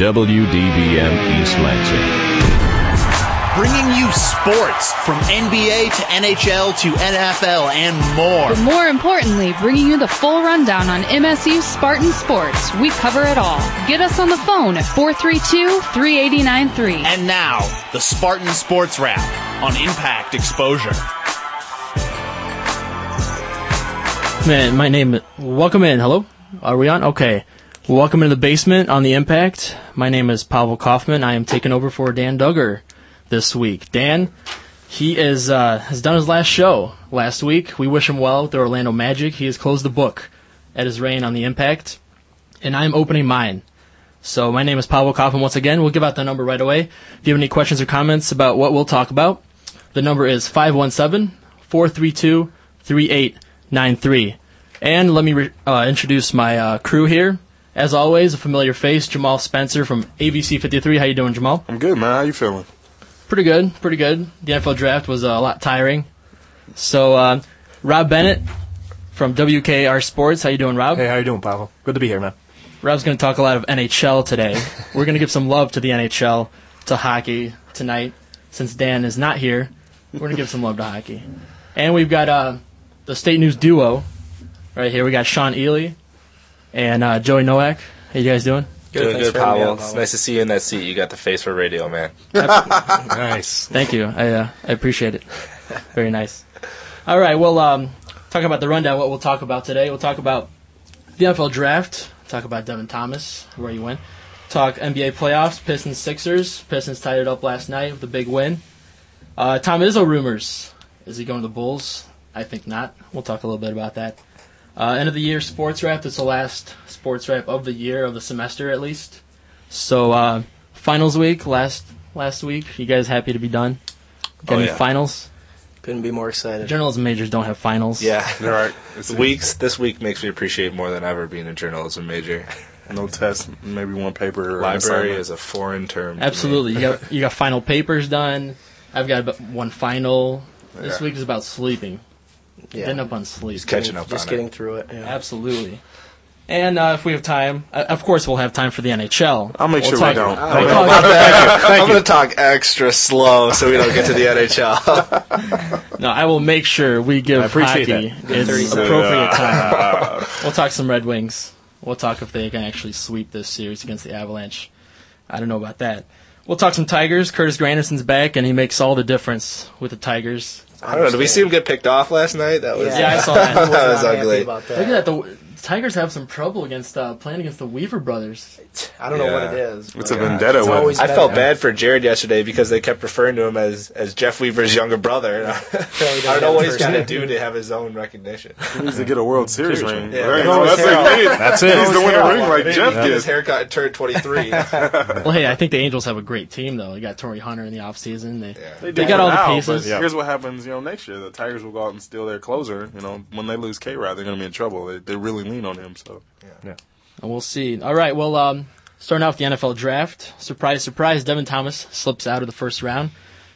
WDBM East Lansing. Bringing you sports from NBA to NHL to NFL and more. But more importantly, bringing you the full rundown on MSU Spartan Sports. We cover it all. Get us on the phone at 432-3893. And now, the Spartan Sports Wrap on Impact Exposure. Man, my name. Welcome in. Hello. Are we on? Okay. Welcome into the basement on the Impact. My name is Pavel Kaufman. I am taking over for Dan Duggar this week. Dan, he is uh, has done his last show last week. We wish him well with the Orlando Magic. He has closed the book at his reign on the Impact, and I'm opening mine. So my name is Pavel Kaufman once again. We'll give out the number right away. If you have any questions or comments about what we'll talk about, the number is 517 432 3893. And let me re- uh, introduce my uh, crew here. As always, a familiar face, Jamal Spencer from ABC 53. How you doing, Jamal? I'm good, man. How you feeling? Pretty good, pretty good. The NFL draft was uh, a lot tiring. So, uh, Rob Bennett from WKR Sports. How you doing, Rob? Hey, how you doing, Pavel? Good to be here, man. Rob's going to talk a lot of NHL today. We're going to give some love to the NHL, to hockey tonight. Since Dan is not here, we're going to give some love to hockey. And we've got uh, the State News duo right here. We got Sean Ely and uh, Joey Nowak. How you guys doing? Doing thanks good, for me Pavel. It's nice to see you in that seat. You got the face for radio, man. Nice. Thank you. I uh, I appreciate it. Very nice. All right. Well, um, talk about the rundown. What we'll talk about today. We'll talk about the NFL draft. Talk about Devin Thomas, where he went. Talk NBA playoffs. Pistons Sixers. Pistons tied it up last night with a big win. Uh, Tom Izzo rumors. Is he going to the Bulls? I think not. We'll talk a little bit about that. Uh, end of the year sports wrap. It's the last sports wrap of the year of the semester at least. So uh, finals week last last week. You guys happy to be done? Got Oh, any yeah. finals? Couldn't be more excited. Journalism majors don't have finals. Yeah. there are weeks this week makes me appreciate more than ever being a journalism major. No test, maybe one paper. Or an Library is a foreign term. absolutely. You got you got final papers done. I've got one final. This Yeah. week is about sleeping. Yeah. Getting up on sleep. Just catching up Just on getting it. through it. Yeah. Absolutely. And uh, if we have time, uh, of course we'll have time for the NHL. I'll make We'll sure talk- we don't. we'll I'll- talk- I'm going to talk extra slow so we don't get to the NHL. no, I will make sure we give hockey its appropriate time. we'll talk some Red Wings. We'll talk if they can actually sweep this series against the Avalanche. I don't know about that. We'll talk some Tigers. Curtis Granderson's back, and he makes all the difference with the Tigers. I don't know. Did we see him get picked off last night? That was Yeah, I saw that. that was ugly. about Look at that. The Tigers have some trouble against uh, playing against the Weaver brothers. I don't know what Yeah. it is. It's but a vendetta it's with always I felt bad for Jered yesterday because they kept referring to him as, as Jeff Weaver's younger brother. I don't know what the he's first got to do to have his own recognition. He needs to get a World Series ring. Yeah. Right? No, that's it's what he needs. That's He it. needs to win a ring like Maybe Jeff get his gets. haircut and turned 23. Well, hey, I think the Angels have a great team though. They got Torii Hunter in the offseason. They They, They do got all the now, pieces. But here's what happens, you know, next year. The Tigers will go out and steal their closer. You know, when they lose K Rod, they're going to be in trouble. They, they really lean on him. So yeah, And we'll see. All right, well, um, starting off the NFL draft. Surprise, surprise, Devin Thomas slips out of the first round,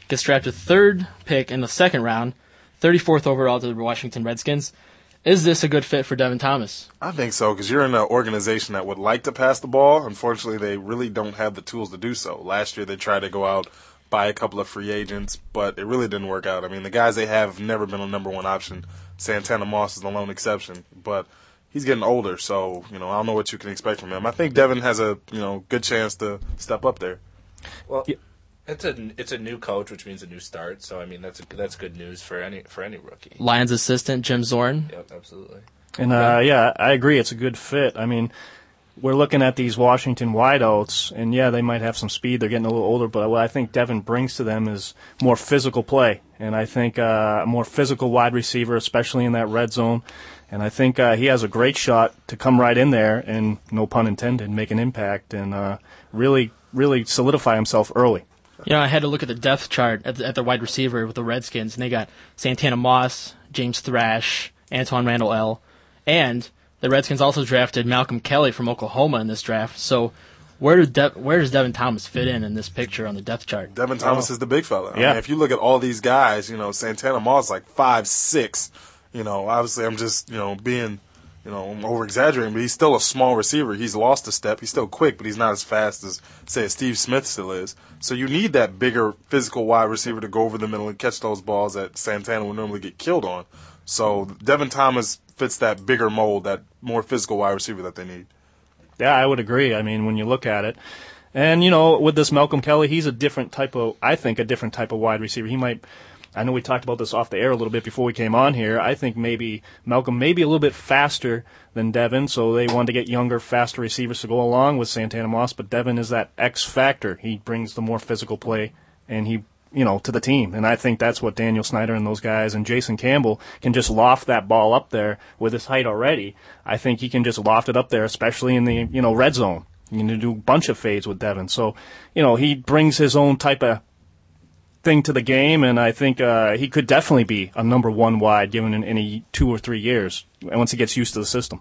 gets drafted third pick in the second round, 34th overall to the Washington Redskins. Is this a good fit for Devin Thomas? I think so because you're in an organization that would like to pass the ball. Unfortunately, they really don't have the tools to do so. Last year, they tried to go out buy a couple of free agents, but it really didn't work out. I mean, the guys they have have never been a number one option. Santana Moss is the lone exception, but he's getting older, so you know I don't know what you can expect from him. I think Devin has a you know good chance to step up there. Well, it's a it's a new coach, which means a new start. So I mean that's a, that's good news for any for any rookie. Lions assistant Jim Zorn. Yep, absolutely. And uh, yeah, I agree. It's a good fit. I mean, we're looking at these Washington wideouts, and yeah, they might have some speed. They're getting a little older, but what I think Devin brings to them is more physical play, and I think uh, a more physical wide receiver, especially in that red zone. And I think uh, he has a great shot to come right in there and, no pun intended, make an impact and uh, really, really solidify himself early. You know, I had to look at the depth chart at the, at the wide receiver with the Redskins, and they got Santana Moss, James Thrash, Antwaan Randle El And the Redskins also drafted Malcolm Kelly from Oklahoma in this draft. So where, do De- where does Devin Thomas fit in in this picture on the depth chart? Devin Thomas is the big fella. I Yeah. mean, if you look at all these guys, you know, Santana Moss like five six. You know, obviously I'm just you know being you know, over exaggerating, but he's still a small receiver. He's lost a step. He's still quick, but he's not as fast as, say, Steve Smith still is. So you need that bigger physical wide receiver to go over the middle and catch those balls that Santana would normally get killed on. So Devin Thomas fits that bigger mold, that more physical wide receiver that they need. Yeah, I would agree. I mean, when you look at it, and you know, with this Malcolm Kelly, he's a different type of, I think, a different type of wide receiver. He might. I know we talked about this off the air a little bit before we came on here. I think maybe Malcolm may be a little bit faster than Devin, so they wanted to get younger, faster receivers to go along with Santana Moss. But Devin is that X factor. He brings the more physical play, and he you know, to the team. And I think that's what Daniel Snyder and those guys and Jason Campbell can just loft that ball up there with his height already. I think he can just loft it up there, especially in the, you know, red zone. You can do a bunch of fades with Devin. So, you know, he brings his own type of thing to the game, and I think uh, he could definitely be a number one wide given in any two or three years once he gets used to the system.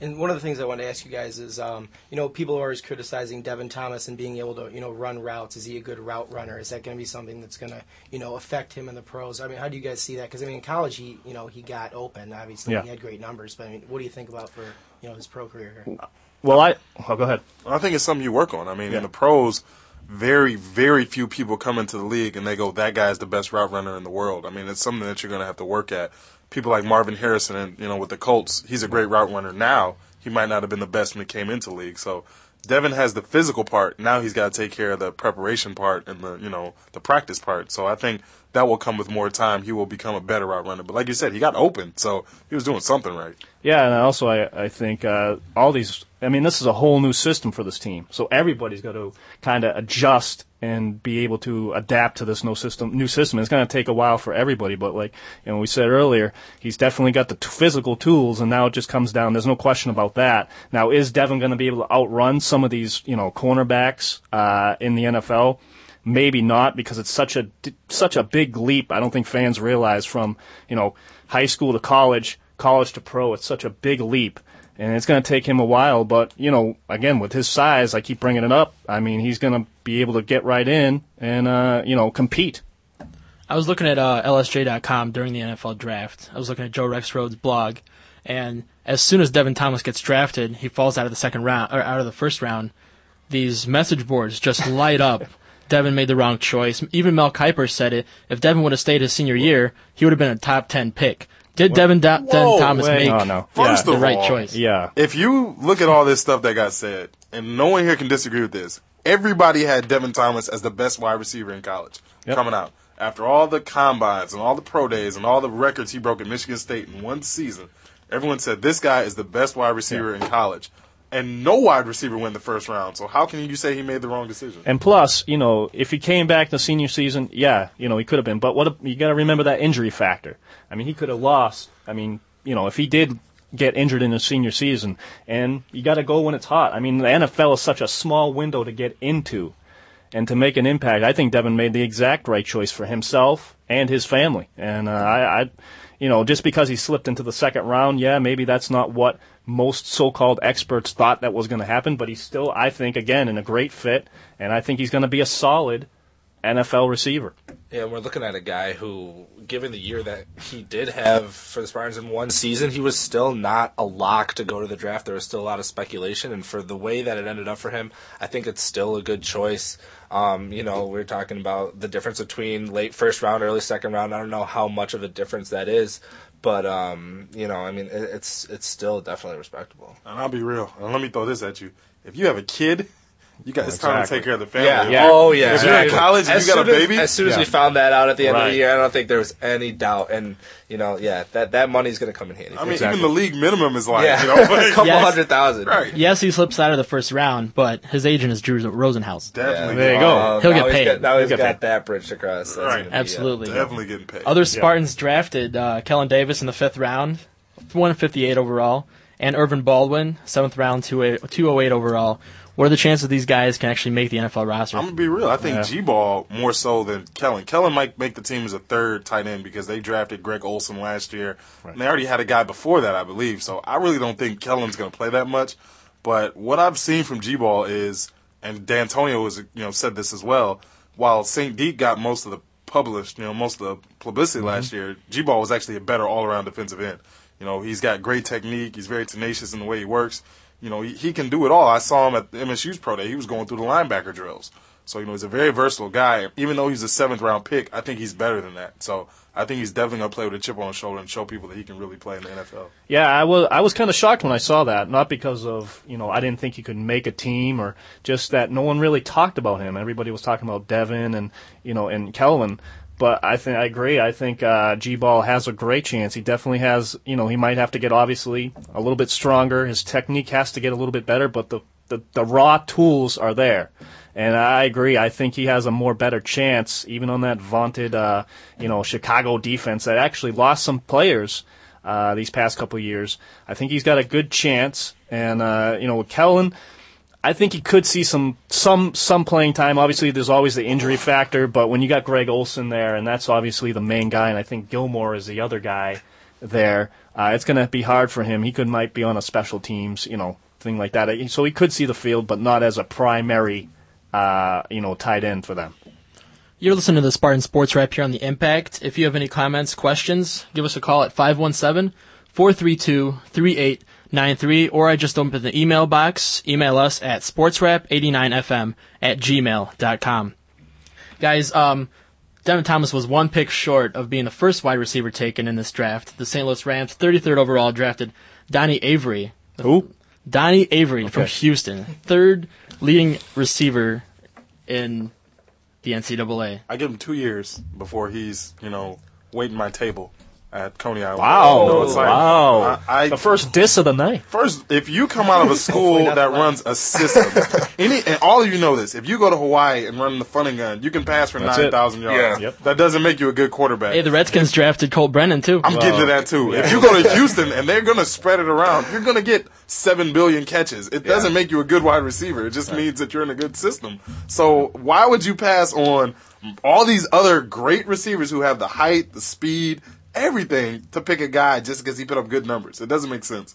And one of the things I want to ask you guys is, um, you know, people are always criticizing Devin Thomas and being able to, you know, run routes. Is he a good route runner? Is that going to be something that's going to, you know, affect him in the pros? I mean, how do you guys see that? Because I mean, in college, he, you know, he got open. Obviously, Yeah. he had great numbers. But I mean, what do you think about for, you know, his pro career? Here? Well, I. Oh, go ahead. I think it's something you work on. I mean, Yeah. in the pros, very, very few people come into the league and they go, that guy's the best route runner in the world. I mean, it's something that you're going to have to work at. People like Marvin Harrison, and you know, with the Colts, he's a great route runner now. He might not have been the best when he came into league. So Devin has the physical part. Now he's got to take care of the preparation part and the, you know, the practice part. So I think that will come with more time. He will become a better route runner. But like you said, he got open, so he was doing something right. Yeah, and also I, I think uh, all these. I mean, this is a whole new system for this team, so everybody's got to kind of adjust and be able to adapt to this new system. New system. It's going to take a while for everybody, but like you know, we said earlier, he's definitely got the t- physical tools, and now it just comes down. There's no question about that. Now, is Devin going to be able to outrun some of these, you know, cornerbacks uh, in the NFL? Maybe not because it's such a such a big leap. I don't think fans realize from you know high school to college, college to pro. It's such a big leap, and it's going to take him a while. But you know, again with his size, I keep bringing it up. I mean, he's going to be able to get right in and uh, you know compete. I was looking at uh, LSJ.com during the NFL draft. I was looking at Joe Rexrode's blog, and as soon as Devin Thomas gets drafted, he falls out of the second round or out of the first round. These message boards just light up. Devin made the wrong choice. Even Mel Kiper said it. If Devin would have stayed his senior year, he would have been a top ten pick. Did Devin, da- Devin Whoa, Thomas wait, make no, no. First Yeah. the of right all, choice? Yeah, If you look at all this stuff that got said, and no one here can disagree with this, everybody had Devin Thomas as the best wide receiver in college Yep. coming out. After all the combines and all the pro days and all the records he broke at Michigan State in one season, everyone said this guy is the best wide receiver in college. And no wide receiver went the first round. So how can you say he made the wrong decision? And plus, you know, if he came back the senior season, yeah, you know, he could have been. But what if- you got to remember that injury factor. I mean, he could have lost. I mean, you know, if he did get injured in his senior season, and you got to go when it's hot. I mean, the NFL is such a small window to get into and to make an impact. I think Devin made the exact right choice for himself and his family. And uh, I, I, you know, just because he slipped into the second round, yeah, maybe that's not what most so-called experts thought that was going to happen. But he's still, I think, again, in a great fit, and I think he's going to be a solid NFL receiver. Yeah, we're looking at a guy who, given the year that he did have for the Spartans in one season, he was still not a lock to go to the draft. There was still a lot of speculation, and for the way that it ended up for him, I think it's still a good choice. Um, you know, we are talking about the difference between late first round, early second round. I don't know how much of a difference that is, but um, you know, I mean, it, it's it's still definitely respectable. And I'll be real. And let me throw this at you. If you have a kid, you got it's time to take care of the family. Yeah. Yeah. Oh yeah. If you're in college and As you got a soon as- as soon as Yeah. we found that out at the end of the year, I don't think there was any doubt. And you know, yeah, that that money's going to come in handy. I mean, Exactly. even the league minimum is like, yeah, you know, a couple Yes. hundred thousand. right. Yes, he slips out of the first round, but his agent is Drew Rosenhaus. Definitely. There you go. Um, He'll get he's paid. Got, now He'll he's get got paid. that bridge to cross. That's Right. gonna be, uh, Absolutely. Definitely getting paid. Other Spartans drafted uh, Kellen Davis in the fifth round, 158 overall, and Ervin Baldwin, seventh round, 28 208 overall. What are the chances these guys can actually make the NFL roster? I'm gonna be real. I think Yeah. G Ball more so than Kellen. Kellen might make the team as a third tight end because they drafted Greg Olsen last year, and they already had a guy before that, I believe. So I really don't think Kellen's gonna play that much. But what I've seen from G Ball is, and D'Antonio has you know said this as well. While Saint-Dic got most of the published, you know, most of the publicity mm-hmm. last year, G Ball was actually a better all around defensive end. You know, he's got great technique. He's very tenacious in the way he works. You know, he, he can do it all. I saw him at MSU's pro day. He was going through the linebacker drills. So, you know, he's a very versatile guy. Even though he's a seventh round pick, I think he's better than that. So I think he's definitely going to play with a chip on his shoulder and show people that he can really play in the NFL. Yeah, I was I was kind of shocked when I saw that. Not because of you know I didn't think he could make a team or just that no one really talked about him. Everybody was talking about Devin and you know and Kelvin. But I think I agree. I think uh, G Ball has a great chance. He definitely has. You know, he might have to get obviously a little bit stronger. His technique has to get a little bit better, but the the, the raw tools are there. And I agree. I think he has a more better chance, even on that vaunted, uh, you know, Chicago defense that actually lost some players uh, these past couple years. I think he's got a good chance. And uh, you know, with Kellen, I think he could see some some some playing time. Obviously, there's always the injury factor, but when you got Greg Olsen there, and that's obviously the main guy, and I think Gilmore is the other guy there. Uh, it's going to be hard for him. He could might be on a special teams, you know, thing like that. So he could see the field, but not as a primary uh, you know, tight end for them. You're listening to the Spartan Sports Wrap here on the Impact. If you have any comments, questions, give us a call at 517 432 3893, or I just opened the email box. Email us at sportswrap89fm at gmail.com. Guys, um, Devin Thomas was one pick short of being the first wide receiver taken in this draft. The St. Louis Rams, 33rd overall, drafted Donnie Avery. Who? Donnie Avery from Houston, third leading receiver in the NCAA. I give him two years before he's, you know, waiting my table at Coney Island. Wow! No, it's like, wow! I, I, the first diss of the night. First, if you come out of a school that runs a system, any and all of you know this. If you go to Hawaii and run the funny gun, you can pass for That's nine it. thousand yards. Yeah. Yep. That doesn't make you a good quarterback. Hey, the Redskins drafted Colt Brennan too. I'm getting to that too. If you go to Houston and they're going to spread it around, you're going to get seven billion catches. It doesn't make you a good wide receiver. It just means that you're in a good system. So why would you pass on all these other great receivers who have the height, the speed, everything to pick a guy just because he put up good numbers? It doesn't make sense.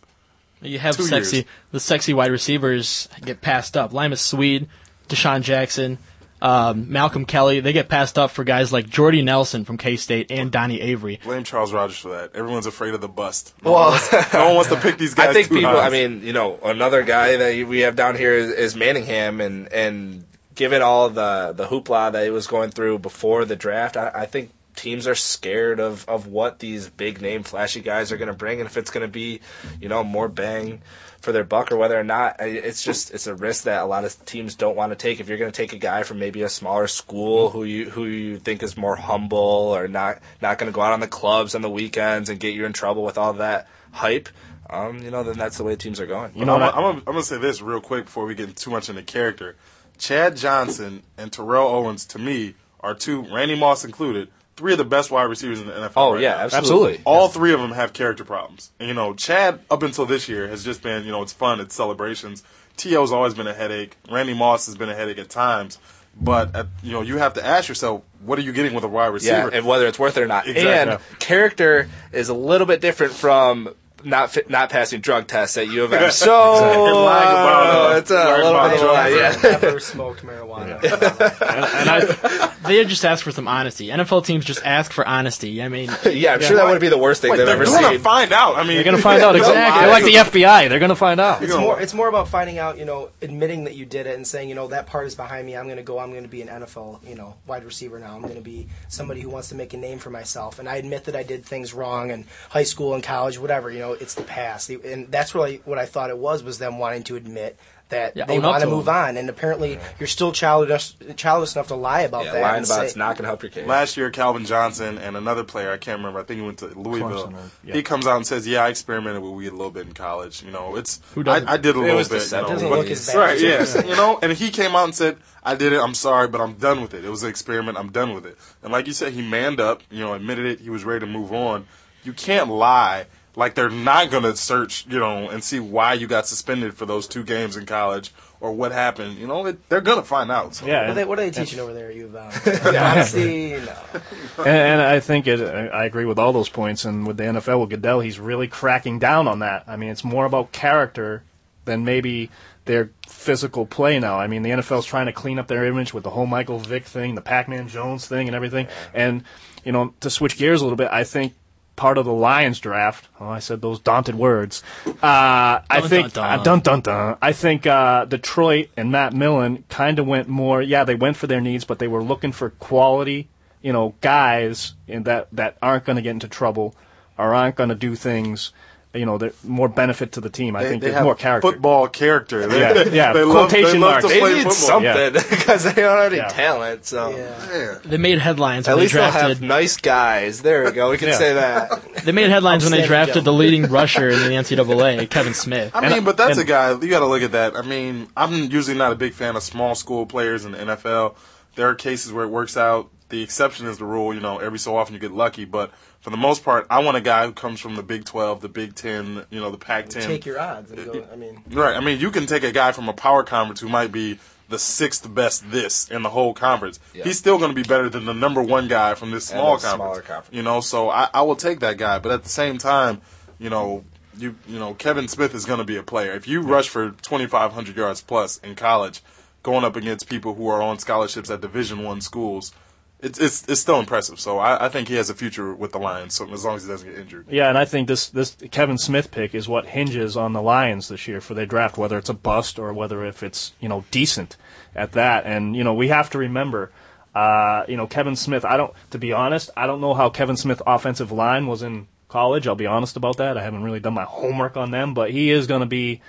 You have Two sexy, years. the sexy wide receivers get passed up. Limas Sweed, DeSean Jackson, um, Malcolm Kelly. They get passed up for guys like Jordy Nelson from K State and Donnie Avery. Blame Charles Rogers for that. Everyone's afraid of the bust. No one wants, no one wants to pick these guys. I think too people. high. I mean, you know, another guy that we have down here is, is Manningham, and and given all the the hoopla that he was going through before the draft, I, I think teams are scared of of what these big name flashy guys are going to bring, and if it's going to be, you know, more bang for their buck or whether or not it's just it's a risk that a lot of teams don't want to take if you're going to take a guy from maybe a smaller school who you who you think is more humble or not not going to go out on the clubs on the weekends and get you in trouble with all that hype um, you know then that's the way teams are going You know, I'm, I'm, I'm gonna say this real quick before we get too much into character. Chad Johnson and Terrell Owens, to me, are two, Randy Moss included, three of the best wide receivers in the NFL. oh right yeah now. absolutely, All three of them have character problems. And, you know, Chad, up until this year, has just been, you know, it's fun, it's celebrations. T.O.'s always been a headache. Randy Moss has been a headache at times. But, at, you know, you have to ask yourself, what are you getting with a wide yeah receiver? and whether it's worth it or not Exactly. and character is a little bit different from not fit, not passing drug tests at U of M. So lying about uh, it's a little bit of a lie, yeah. Never smoked marijuana. and I, They just ask for some honesty. NFL teams just ask for honesty. I mean, yeah, I'm sure that would be the worst thing Wait, they've ever seen. they're ever going to find out. I mean, they're going to find out exactly. They're like the FBI. They're going to find out. It's more. It's more about finding out. You know, admitting that you did it and saying, you know, that part is behind me. I'm going to go. I'm going to be an NFL, you know, wide receiver now. I'm going to be somebody who wants to make a name for myself. And I admit that I did things wrong in high school and college, whatever. You know, it's the past. And that's really what I thought it was was them wanting to admit that Yeah, they want to to move on. And apparently, you're still childish, childish enough to lie about Yeah, that. lying about say- it's not going to help your case. Last year, Calvin Johnson and another player, I can't remember, I think he went to Louisville. Clemson or- yeah. He comes out and says, Yeah, I experimented with weed a little bit in college. You know, it's. Who I, doesn't? I did a It little was the bit. You know, 70s. Doesn't but- look as bad. Right, Yeah, you know, and he came out and said, I did it, I'm sorry, but I'm done with it. It was an experiment, I'm done with it. And like you said, he manned up, you know, admitted it, he was ready to move on. You can't lie. Like they're not going to search, you know, and see why you got suspended for those two games in college or what happened. You know, it, they're going to find out. So. Yeah, What are, they, what are they teaching over there at U of M? Honesty, no. and, and I think it, I agree with all those points. And with the NFL, with Goodell, he's really cracking down on that. I mean, it's more about character than maybe their physical play now. I mean, the NFL's trying to clean up their image with the whole Michael Vick thing, the Pac-Man Jones thing, and everything. And you know, to switch gears a little bit, I think part of the Lions draft. Oh, I said those daunted words. Uh, I Dun, think dun, uh, dun. dun dun dun. I think uh, Detroit and Matt Millen kind of went more. Yeah, they went for their needs, but they were looking for quality, you know, guys in that that aren't going to get into trouble or aren't going to do things. You know, that more benefit to the team. I They, think they there's have more character. football character. They, Yeah, yeah, They love, they quotation love to marks. They play need football. something because they don't have any Yeah. talent. So Yeah. They made headlines at when they least they'll have drafted. nice guys. There we go. We can Yeah. say that. They made headlines when they Upstanding drafted the leading rusher in the NCAA, Kevin Smith. I mean, but that's and- a guy. You got to look at that. I mean, I'm usually not a big fan of small school players in the NFL. There are cases where it works out. The exception is the rule. You know, every so often you get lucky, but for the most part, I want a guy who comes from the Big 12, the Big 10, you know, the Pac-10. Take your odds and go. Uh, I mean, Right. I mean, you can take a guy from a power conference who might be the sixth best this in the whole conference. Yeah. He's still going to be better than the number one guy from this small conference. conference. You know, so I, I will take that guy. But at the same time, you know, you you know, Kevin Smith is going to be a player. If you rush for 2,500 yards plus in college, going up against people who are on scholarships at Division One schools. It's, it's it's still impressive, so I, I think he has a future with the Lions. So as long as he doesn't get injured. Yeah, and I think this this Kevin Smith pick is what hinges on the Lions this year for their draft, whether it's a bust or whether if it's you know decent at that. And you know we have to remember, uh, you know Kevin Smith. I don't, to be honest, I don't know how Kevin Smith offensive line was in college. I'll be honest about that. I haven't really done my homework on them, but he is going to be.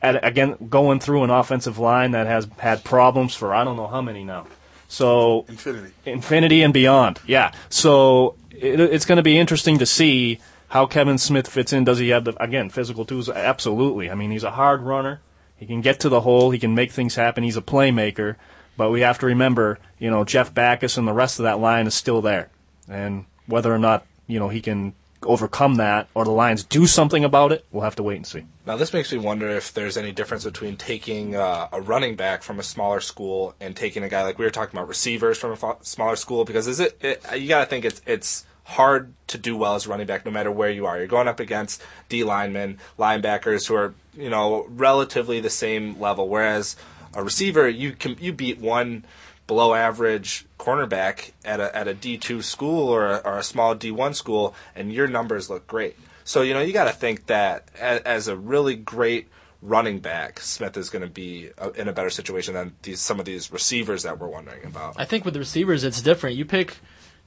At, again, going through an offensive line that has had problems for I don't know how many now. So Infinity. infinity and beyond. Yeah. So it, it's going to be interesting to see how Kevin Smith fits in. Does he have the again physical tools? Absolutely. I mean, he's a hard runner. He can get to the hole. He can make things happen. He's a playmaker. But we have to remember, you know, Jeff Backus and the rest of that line is still there, and whether or not you know he can overcome that or the Lions do something about it, we'll have to wait and see. Now, this makes me wonder if there's any difference between taking uh, a running back from a smaller school and taking a guy like we were talking about receivers from a smaller school. Because is it, it you got to think it's it's hard to do well as a running back no matter where you are. You're going up against D linemen, linebackers who are you know relatively the same level, whereas a receiver you can you beat one below average cornerback at a at a D two school or a, or a small D one school, and your numbers look great. So you know you got to think that as, as a really great running back, Smith is going to be uh, in a better situation than these some of these receivers that we're wondering about. I think with the receivers, it's different. You pick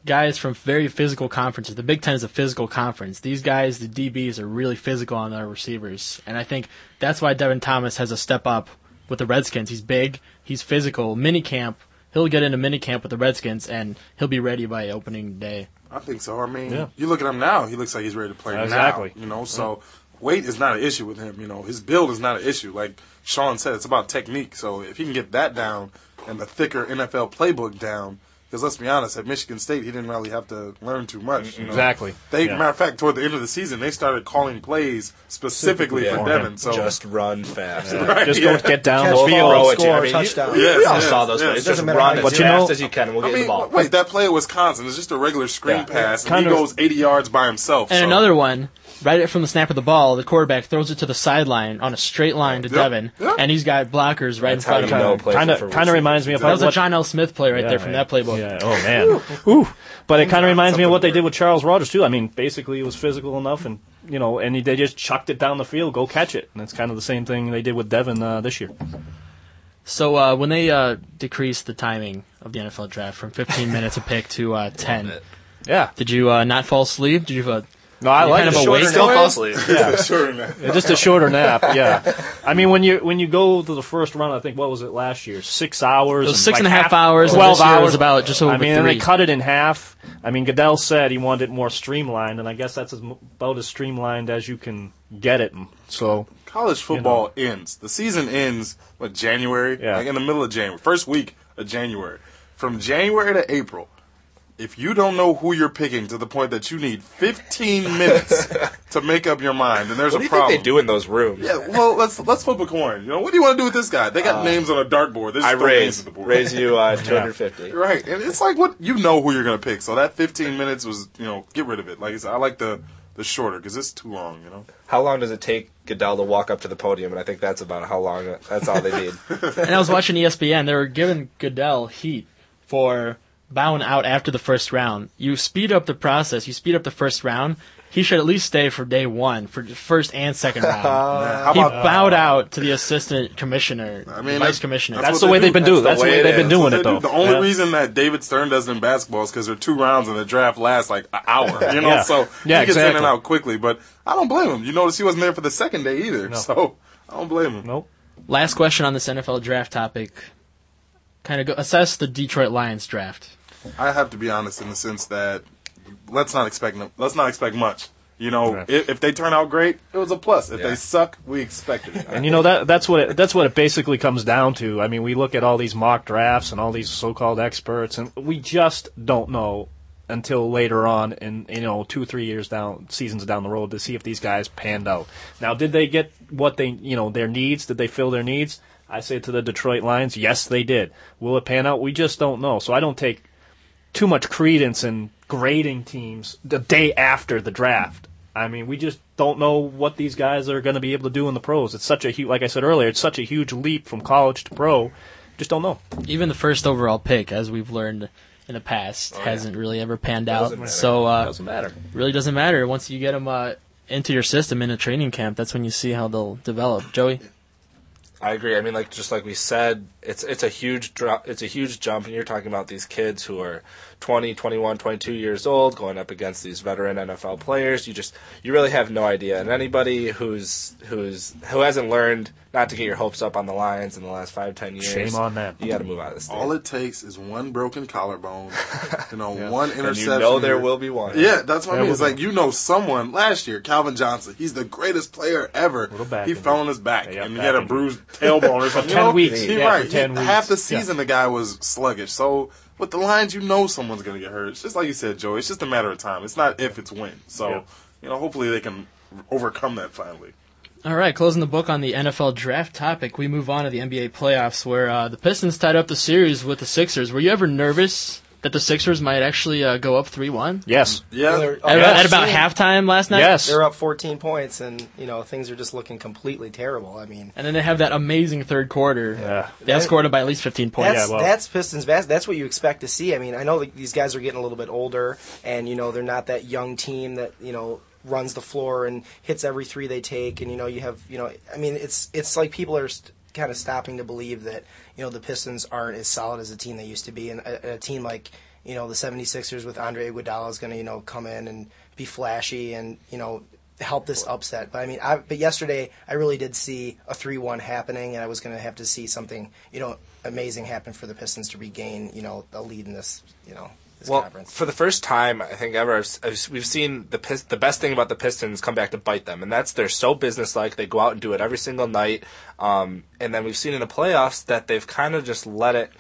guys from very physical conferences. The Big Ten is a physical conference. These guys, the DBs, are really physical on their receivers, and I think that's why Devin Thomas has a step up with the Redskins. He's big, he's physical. Mini camp, he'll get into mini camp with the Redskins, and he'll be ready by opening day. I think so. I mean, Yeah. you look at him now; he looks like he's ready to play Exactly. now. You know, so weight is not an issue with him. You know, his build is not an issue. Like Sean said, it's about technique. So if he can get that down and the thicker NFL playbook down, because let's be honest, at Michigan State, he didn't really have to learn too much. you know. Exactly. They, Yeah. matter of fact, toward the end of the season, they started calling plays specifically Yeah. for Devin. So Just run fast. Right, Just yeah. go get down Catch the the field. ball, Throw it to score, I mean, touchdown. Yes, We all yes, saw those yes. plays. Doesn't Just run as you But you fast know- as you can, and we'll I get you mean, the ball. wait, that play at Wisconsin is just a regular screen Yeah. pass, and he goes 80 yards by himself. And so. another one, right it from the snap of the ball, the quarterback throws it to the sideline on a straight line to Yep, Devin, yep. and he's got blockers right That's in front how of him. Kind of kind of reminds me of That was a what- John L. Smith play right Yeah, there from man. that playbook. Yeah. Oh man. Ooh. But it kind of reminds me of what they did with Charles Rogers too. I mean, basically, it was physical enough, and you know, and they just chucked it down the field, go catch it, and it's kind of the same thing they did with Devin uh, this year. So uh, when they uh, decreased the timing of the NFL draft from 15 minutes a pick to uh, 10, Yeah. did you uh, not fall asleep? Did you? No, I like kind of a shorter waste nap. fall asleep. Yeah. sure enough. Yeah, just a shorter nap. Yeah. I mean, when you when you go to the first run, I think what was it last year? Six hours. it was and six like and a half half- hours. Twelve this year hours. about just over I mean, and three. they cut it in half. I mean, Goodell said he wanted it more streamlined, and I guess that's as, about as streamlined as you can get it. So college football ends. The season ends what January, Yeah. like in the middle of January, first week of January. From January to April, if you don't know who you're picking to the point that you need 15 minutes to make up your mind, then there's What a do you problem. think they do in those rooms? Yeah, well, let's let's flip a coin. You know, what do you want to do with this guy? They got names on a dartboard. There's I still raise at the board. raise you uh, 250. Right, and it's like what you know who you're gonna pick. So that 15 minutes was, you know, get rid of it. Like I said, I like the the shorter because it's too long. You know. How long does it take Goodell to walk up to the podium? And I think that's about how long. That's all they need. and I was watching ESPN. They were giving Goodell heat for bowing out after the first round. You speed up the process. You speed up the first round. He should at least stay for day one, for the first and second round. How he about bowed out to the assistant commissioner, I mean, vice that's- commissioner. That's what the way do. they've been doing. That's the way way it they've been is. doing it, do. though. The only Yeah. reason that David Stern does it in basketball is because there are two rounds and the draft lasts like an hour. You know, Yeah. so Yeah, he gets in exactly. and out quickly. But I don't blame him. You notice he wasn't there for the second day either, so I don't blame him. Nope. Last question on this NFL draft topic. Kind of go assess the Detroit Lions draft. I have to be honest in the sense that let's not expect let's not expect much. You know, Right. if, if they turn out great, it was a plus. If Yeah. they suck, we expected it. And you know that that's what it, that's what it basically comes down to. I mean, we look at all these mock drafts and all these so-called experts, and we just don't know until later on, in you know, two three years down, seasons down the road, to see if these guys panned out. Now, did they get what they you know their needs? Did they fill their needs? I say to the Detroit Lions, yes, they did. Will it pan out? We just don't know. So I don't take too much credence in grading teams the day after the draft. I mean, we just don't know what these guys are going to be able to do in the pros. It's such a huge, like I said earlier, it's such a huge leap from college to pro. Just don't know. Even the first overall pick, as we've learned in the past, hasn't really ever panned out. Doesn't matter. So uh, Doesn't matter. really doesn't matter once you get them uh, into your system in a training camp. That's when you see how they'll develop. Joey, I agree. I mean, like just like we said, it's it's a huge drop. It's a huge jump, and you're talking about these kids who are 20, 21, 22 years old going up against these veteran NFL players. You just you really have no idea. And anybody who's who's who hasn't learned not to get your hopes up on the Lions in the last five ten years, Shame on them. You got to move out of this. All it takes is one broken collarbone, you know, one and interception. you know there will be one. Yeah, that's what I mean. It's will like you know someone last year, Calvin Johnson. He's the greatest player ever. Little back he fell on his back Yeah, and he had a bruised tailbone or something. You 10 know? weeks. He, Yeah, right. For 10 He- Half the weeks. Yeah. season, the guy was sluggish. So with the Lions, you know someone's going to get hurt. It's just like you said, Joe. It's just a matter of time. It's not if, it's when. So Yeah. you know, hopefully they can overcome that finally. All right, closing the book on the NFL draft topic, we move on to the NBA playoffs, where uh, the Pistons tied up the series with the Sixers. Were you ever nervous that the Sixers might actually uh, go up three-one Yes. Yeah. They're- at, Yes. at about halftime last night? Yes. They're up 14 points, and you know things are just looking completely terrible. I mean, And then they have that amazing third quarter. Yeah. They outscored them by at least 15 points. that's yeah, well- that's Pistons bas That's what you expect to see. I mean, I know that these guys are getting a little bit older, and you know they're not that young team that you know runs the floor and hits every three they take. And you know you have you know I mean it's it's like people are st- kind of stopping to believe that you know the Pistons aren't as solid as a team they used to be, and a, a team like you know the 76ers with Andre Iguodala is going to you know come in and be flashy and you know help this upset. But I mean, I, but yesterday I really did see a three-one happening, and I was going to have to see something you know amazing happen for the Pistons to regain you know a lead in this you know this Well, conference. for the first time, I think ever, I've, I've, we've seen the Pist- the best thing about the Pistons come back to bite them, and that's they're so businesslike. They go out and do it every single night, um, and then we've seen in the playoffs that they've kind of just let it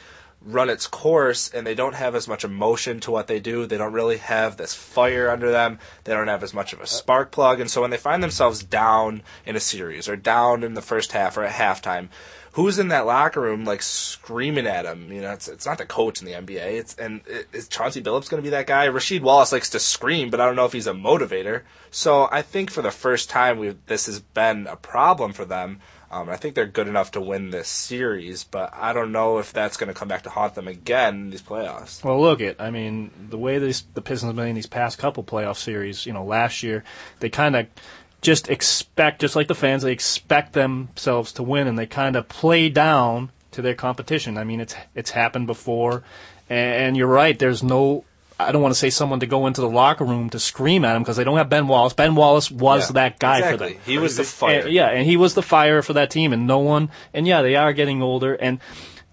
run its course, and they don't have as much emotion to what they do. They don't really have this fire under them. They don't have as much of a spark plug, and so when they find themselves down in a series or down in the first half or at halftime who's in that locker room like screaming at him? You know, it's it's not the coach in the NBA. It's and i- is Chauncey Billups going to be that guy? Rasheed Wallace likes to scream, but I don't know if he's a motivator. So I think for the first time, we this has been a problem for them. Um, I think they're good enough to win this series, but I don't know if that's going to come back to haunt them again in these playoffs. Well, look it. I mean, the way these, the Pistons have been in these past couple playoff series, you know, last year, they kind of just expect, just like the fans, they expect themselves to win, and they kind of play down to their competition. I mean, it's it's happened before, and, you're right. There's no. I don't want to say someone to go into the locker room to scream at him because they don't have Ben Wallace. Ben Wallace was Yeah, that guy exactly. for them. He was the fire. And- yeah, and he was the fire for that team, and no one. And yeah, they are getting older. And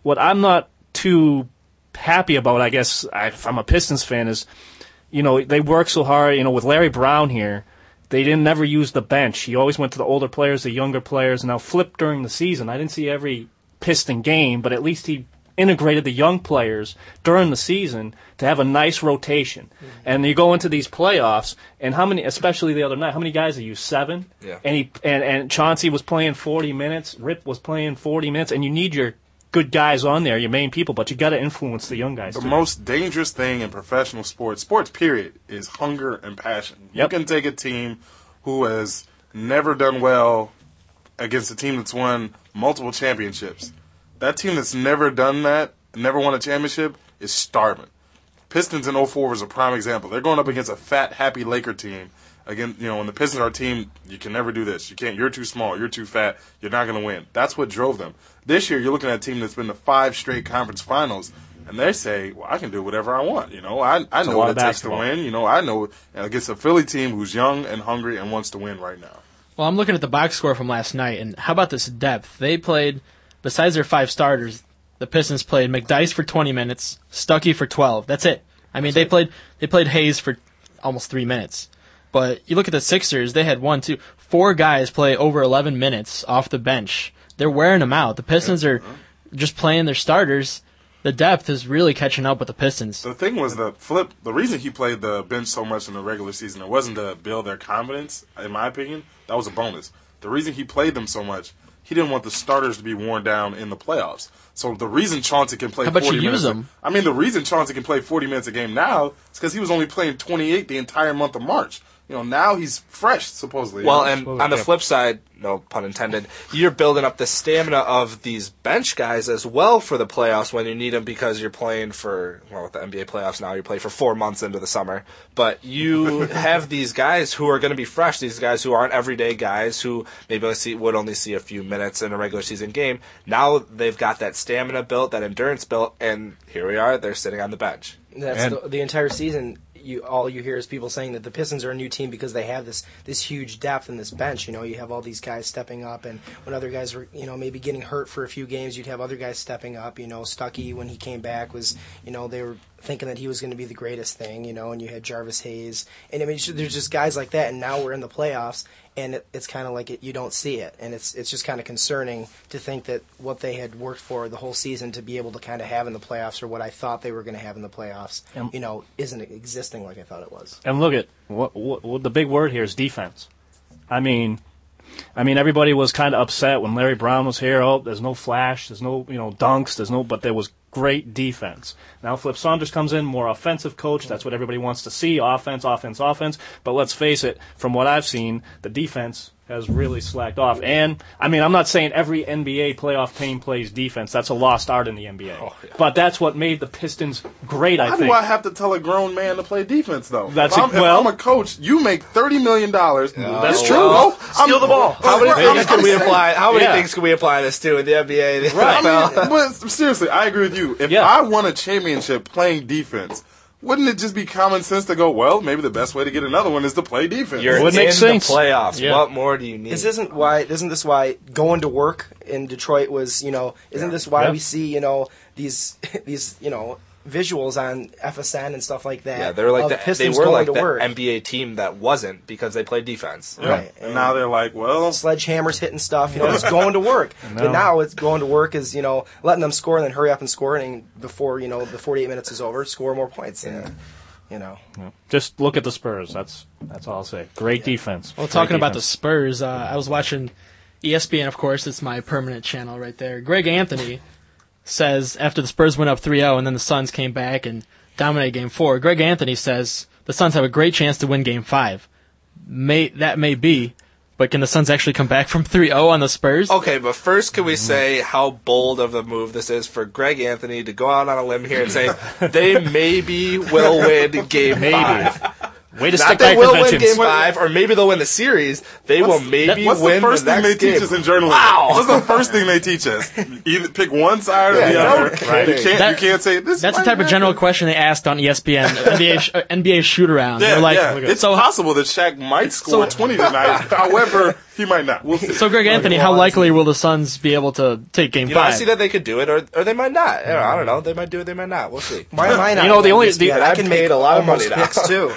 what I'm not too happy about, I guess, if I'm a Pistons fan, is you know they work so hard. You know, with Larry Brown here, they didn't never use the bench. He always went to the older players, the younger players. And now flipped during the season. I didn't see every Piston game, but at least he integrated the young players during the season to have a nice rotation. Mm-hmm. And you go into these playoffs, and how many, especially the other night, how many guys are you? Seven. Yeah. And he and and Chauncey was playing 40 minutes. Rip was playing 40 minutes, and you need your good guys on there, your main people, but you got to influence the young guys. The too. most dangerous thing in professional sports, sports period, is hunger and passion. Yep. You can take a team who has never done well against a team that's won multiple championships. That team that's never done that, never won a championship, is starving. Pistons in 04 was a prime example. They're going up against a fat, happy Laker team. Again, you know, when the Pistons are a team, you can never do this. You can't. You're too small. You're too fat. You're not going to win. That's what drove them. This year, you're looking at a team that's been to five straight conference finals, and they say, "Well, I can do whatever I want." You know, I I know what it takes to win. You know, I know and against a Philly team who's young and hungry and wants to win right now. Well, I'm looking at the box score from last night, and how about this depth? They played, besides their five starters, the Pistons played McDyess for 20 minutes, Stuckey for 12. That's it. I mean, they played they played Hayes for almost three minutes. But you look at the Sixers; they had one, two, four guys play over 11 minutes off the bench. They're wearing them out. The Pistons are just playing their starters. The depth is really catching up with the Pistons. The thing was the flip. The reason he played the bench so much in the regular season, it wasn't to build their confidence. In my opinion, that was a bonus. The reason he played them so much, he didn't want the starters to be worn down in the playoffs. So the reason Chauncey can play How about 40 you minutes, use him? I mean, the reason Chauncey can play 40 minutes a game now is because he was only playing 28 the entire month of March. You know, now he's fresh supposedly. Well, you know? and on the flip side, no pun intended, you're building up the stamina of these bench guys as well for the playoffs when you need them because you're playing for, well, with the NBA playoffs now, you play for four months into the summer. But you have these guys who are going to be fresh, these guys who aren't everyday guys who maybe only see, would only see a few minutes in a regular season game. Now they've got that stamina built, that endurance built, and here we are, they're sitting on the bench. That's And- the, the entire season. You all you hear is people saying that the Pistons are a new team because they have this this huge depth in this bench. You know, you have all these guys stepping up, and when other guys were you know maybe getting hurt for a few games, you'd have other guys stepping up. You know, Stuckey when he came back was you know they were thinking that he was going to be the greatest thing. You know, and you had Jarvis Hayes, and I mean there's just guys like that, and now we're in the playoffs, and it, it's kind of like it, you don't see it, and it's it's just kind of concerning to think that what they had worked for the whole season to be able to kind of have in the playoffs, or what I thought they were going to have in the playoffs, Um, you know, isn't existing like I thought it was. And look at what, what, what the big word here is defense. I mean, I mean everybody was kind of upset when Larry Brown was here. Oh, there's no flash, there's no you know dunks, there's no, but there was great defense. Now Flip Saunders comes in, more offensive coach. That's what everybody wants to see: offense, offense, offense. But let's face it, from what I've seen, the defense has really slacked off. And I mean, I'm not saying every NBA playoff team plays defense. That's a lost art in the NBA. Oh, but that's what made the Pistons great. I Why think. do I have to tell a grown man to play defense though? That's if a- I'm, if well- I'm a coach. You make thirty million dollars. That's true. No, Steal the ball. How many things I'm can we saying- apply? How many Yeah. things can we apply this to in the NBA? The I mean, but seriously, I agree with you. If Yeah. I won a championship playing defense, wouldn't it just be common sense to go, well, maybe the best way to get another one is to play defense? You're Would in make sense. the playoffs. Yeah. What more do you need? This isn't why. Isn't this why going to work in Detroit was? You know, isn't this why Yeah. we see you know these these you know visuals on FSN and stuff like that? yeah, they're like of the, they were like the work. NBA team that wasn't because they played defense. right? And now they're like, well, sledgehammers hitting stuff, you know, it's going to work. But now it's going to work is, you know, letting them score and then hurry up and score and before, you know, the 48 minutes is over, score more points. And, you know, Just look at the Spurs. That's that's all I'll say. Great defense. Well, Great talking about the. Spurs, uh, I was watching ESPN, of course, it's my permanent channel right there. Greg Anthony says after the Spurs went up 3 0 and then the Suns came back and dominated game four, Greg Anthony says the Suns have a great chance to win game five. May That may be, but can the Suns actually come back from 3 0 on the Spurs? Okay, but first, can we say how bold of a move this is for Greg Anthony to go out on a limb here and say they maybe will win Game Five? Way to Not stick they back will win. Game Five, or maybe they'll win the series. They will maybe what's win the first the thing next they teach us in journalism? Wow. What's the first thing they teach us? Either pick one side or Yeah, the no other. kidding. You can't. That- you can't say this. That's the might type of general question they asked on ESPN, NBA, sh- uh, NBA shoot around. Yeah, They're like, yeah. It's so, possible that Shaq might score so- 20 tonight. However, he might not. We'll see. so Greg Anthony, how likely will the Suns be able to take game You know, I see that they could do it, or or they might not. You know, I don't know. They might do it. They might not. We'll see. why am I not? You know, the only- the- I can make a lot of money picks too.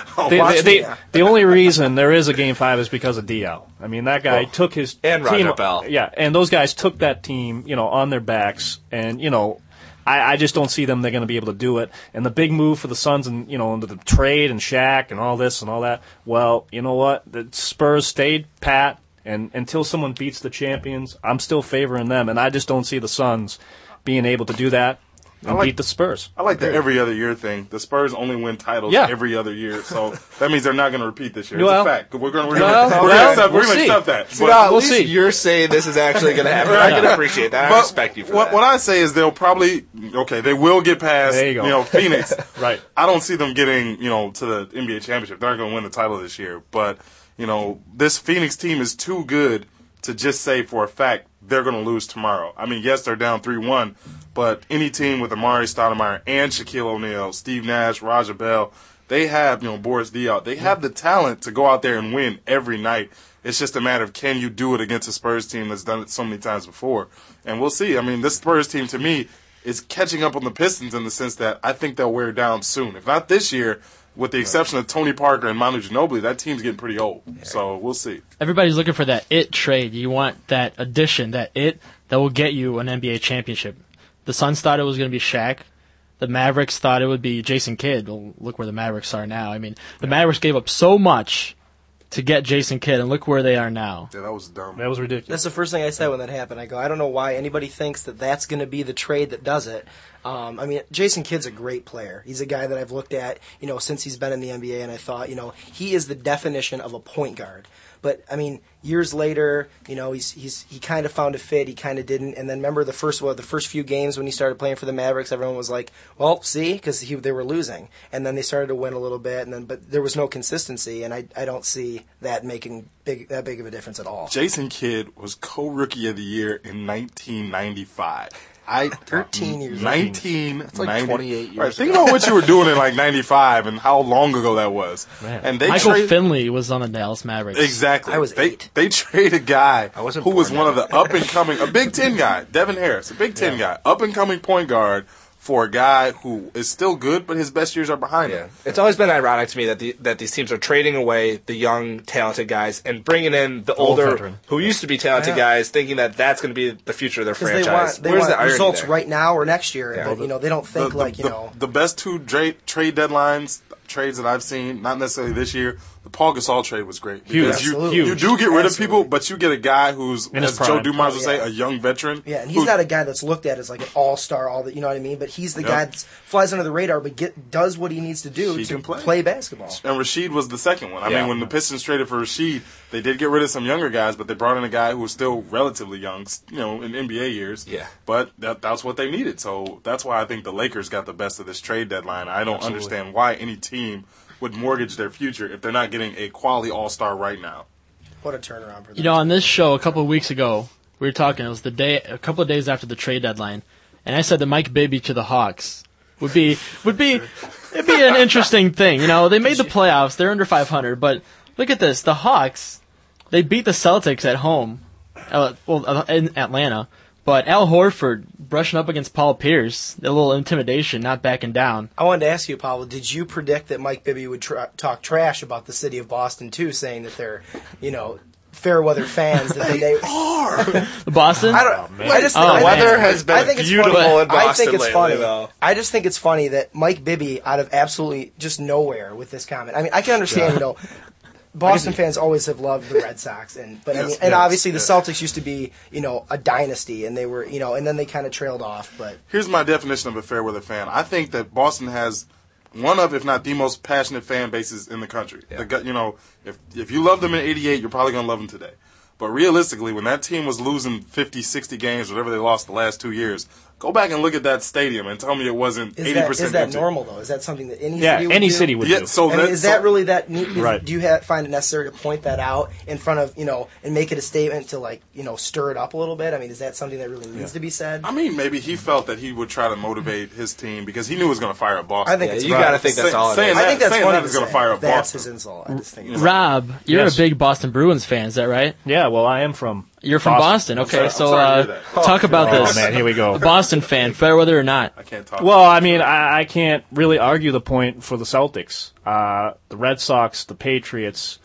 The, the, only reason there is a game five is because of DL. I mean, that guy took his And team, Raja Bell. Yeah, and those guys took that team, you know, on their backs, and you know, I, I just don't see them. They're going to be able to do it. And the big move for the Suns, and you know, the, the trade and Shaq and all this and all that. Well, you know what? The Spurs stayed pat, and until someone beats the champions, I'm still favoring them, and I just don't see the Suns being able to do that. And like- beat the Spurs. I like the every other year thing. The Spurs only win titles Yeah. every other year, so that means they're not going to repeat this year. Well- it's a fact. We're going to Well, we're gonna accept, we're we'll accept that. Well, at we'll least see. you're saying this is actually going to happen. I can appreciate that. I respect you for what, that. What I say is they'll probably okay. They will get past There you go. know Phoenix. Right. I don't see them getting you know to the NBA championship. They're not going to win the title this year. But you know this Phoenix team is too good to just say for a fact they're going to lose tomorrow. I mean, yes, they're down three one, but any team with Amare Stoudemire and Shaquille O'Neal, Steve Nash, Raja Bell, they have you know Boris Diaw. They have the talent to go out there and win every night. It's just a matter of can you do it against a Spurs team that's done it so many times before, and we'll see. I mean, this Spurs team to me is catching up on the Pistons in the sense that I think they'll wear down soon. If not this year, with the exception of Tony Parker and Manu Ginobili, that team's getting pretty old. So we'll see. Everybody's looking for that it trade. You want that addition, that it that will get you an NBA championship. The Suns thought it was going to be Shaq. The Mavericks thought it would be Jason Kidd. Well, look where the Mavericks are now. I mean, the Mavericks gave up so much to get Jason Kidd, and look where they are now. Yeah, that was dumb. That was ridiculous. That's the first thing I said when that happened. I go, I don't know why anybody thinks that that's going to be the trade that does it. Um, I mean, Jason Kidd's a great player. He's a guy that I've looked at, you know, since he's been in the NBA, and I thought, you know, he is the definition of a point guard. But I mean, years later, you know, he's he's he kind of found a fit, he kind of didn't. And then remember the first well, the first few games when he started playing for the Mavericks, everyone was like, "Well, see," because they were losing, and then they started to win a little bit, and then but there was no consistency, and I I don't see that making big that big of a difference at all. Jason Kidd was co-rookie of the year in 1995. I 13 years. 19. It's like 28 years Think about what you were doing in like 95 and how long ago that was. Man. And they Michael trade- Finley was on the Dallas Mavericks. Exactly. I was they, eight. They trade a guy I wasn't who was born one of the up and coming, a Big Ten guy, Devin Harris, a Big Ten guy, up and coming point guard for a guy who is still good, but his best years are behind Yeah, him. it's always been ironic to me that the, that these teams are trading away the young, talented guys and bringing in the Old older, veteran. who used to be talented Yeah. guys, thinking that that's going to be the future of their because franchise. they want they Where's want the results there? right now or next year. Yeah. but, you know, they don't think the- like you the- know. the best two dra- trade deadlines, trades that I've seen, not necessarily this year, the Paul Gasol trade was great. Huge. Because you, Absolutely. you do get rid of Absolutely. people, but you get a guy who's, In his as Joe prime. Dumars would Oh, say, yeah. a young veteran. Yeah, and he's who- not a guy that's looked at as like an all star, all that you know what I mean. But he's the Yep. guy that flies under the radar, but get does what he needs to do He to can play. basketball. And Rasheed was the second one. I Yeah. mean, when the Pistons traded for Rasheed, they did get rid of some younger guys, but they brought in a guy who was still relatively young, you know, in NBA years. Yeah. But that, that's what they needed. So that's why I think the Lakers got the best of this trade deadline. I don't understand why any team would mortgage their future if they're not getting a quality All Star right now. What a turnaround for them. You know, on this show a couple of weeks ago, we were talking. It was the day, a couple of days after the trade deadline, and I said that Mike Bibby to the Hawks would be would be it'd be an interesting thing. You know, they made the playoffs. They're under 500, but look at this: the Hawks, they beat the Celtics at home, uh, well, uh, in Atlanta. But Al Horford brushing up against Paul Pierce, a little intimidation, not backing down. I wanted to ask you, Paul. Did you predict that Mike Bibby would tra- talk trash about the city of Boston too, saying that they're, you know, fair weather fans? That they, they Boston. I don't. I just Oh, think, the I weather think- has been I think it's beautiful funny. in Boston I think it's lately, funny. though. I just think it's funny that Mike Bibby, out of absolutely just nowhere with this comment. I mean, I can understand, you know. Boston fans always have loved the Red Sox, and but I mean, Yes, and yes, obviously the. Celtics used to be, you know, a dynasty, and they were, you know, and then they kind of trailed off. But Here's my definition of a fair weather fan. I think that Boston has one of, if not the most passionate fan bases in the country. The gu- you know, if if you love them in '88, you're probably gonna love them today. But realistically, when that team was losing 50, 60 games, whatever they lost the last two years, go back and look at that stadium and tell me it wasn't 80% that is that empty. normal though? Is that something that any Yeah, city would any do? city would Yeah, do. so I mean, that, is so- that really that neat? Right. Do you ha find it necessary to point that out in front of you know and make it a statement to like you know stir it up a little bit? I mean, is that something that really needs to be said? I mean, maybe he felt that he would try to motivate his team because he knew he was going to fire up Boston. I think Yeah, you right. gotta think that's Say- all it saying that- I think that's saying funny. that to gonna say. fire up That's Boston. his insult. I just think it's Rob, you're Yes. a big Boston Bruins fan, is that right? Yeah, well, I am from. You're from Boston. Okay, sorry- I'm so sorry to uh, hear that. talk about Oh this. man, here we go. Boston fan, fair weather or not. I can't talk. Well, I mean, I, I can't really argue the point for the Celtics. Uh, the Red Sox, the Patriots,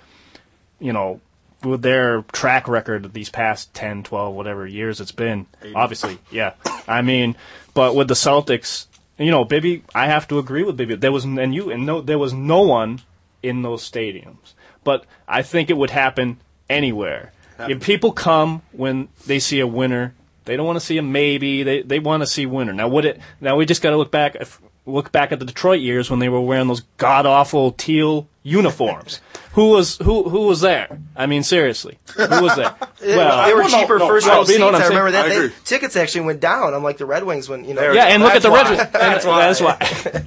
you know, with their track record these past 10, 12, whatever years it's been, obviously, yeah. I mean, but with the Celtics, you know, Bibby, I have to agree with Bibby. There was, and you, and no, there was no one in those stadiums. But I think it would happen anywhere. If people come when they see a winner They don't want to see a maybe. They they want to see winner. Now, would it? Now we just got to look back. Look back at the Detroit years when they were wearing those god awful teal uniforms. who was who who was there? I mean, seriously, who was there? Well, they were well, cheaper no, first well, row you know what seats. I'm I remember that. I They, tickets actually went down. I'm like the Red Wings when you know. yeah, and look at the That's Red. why. That's why.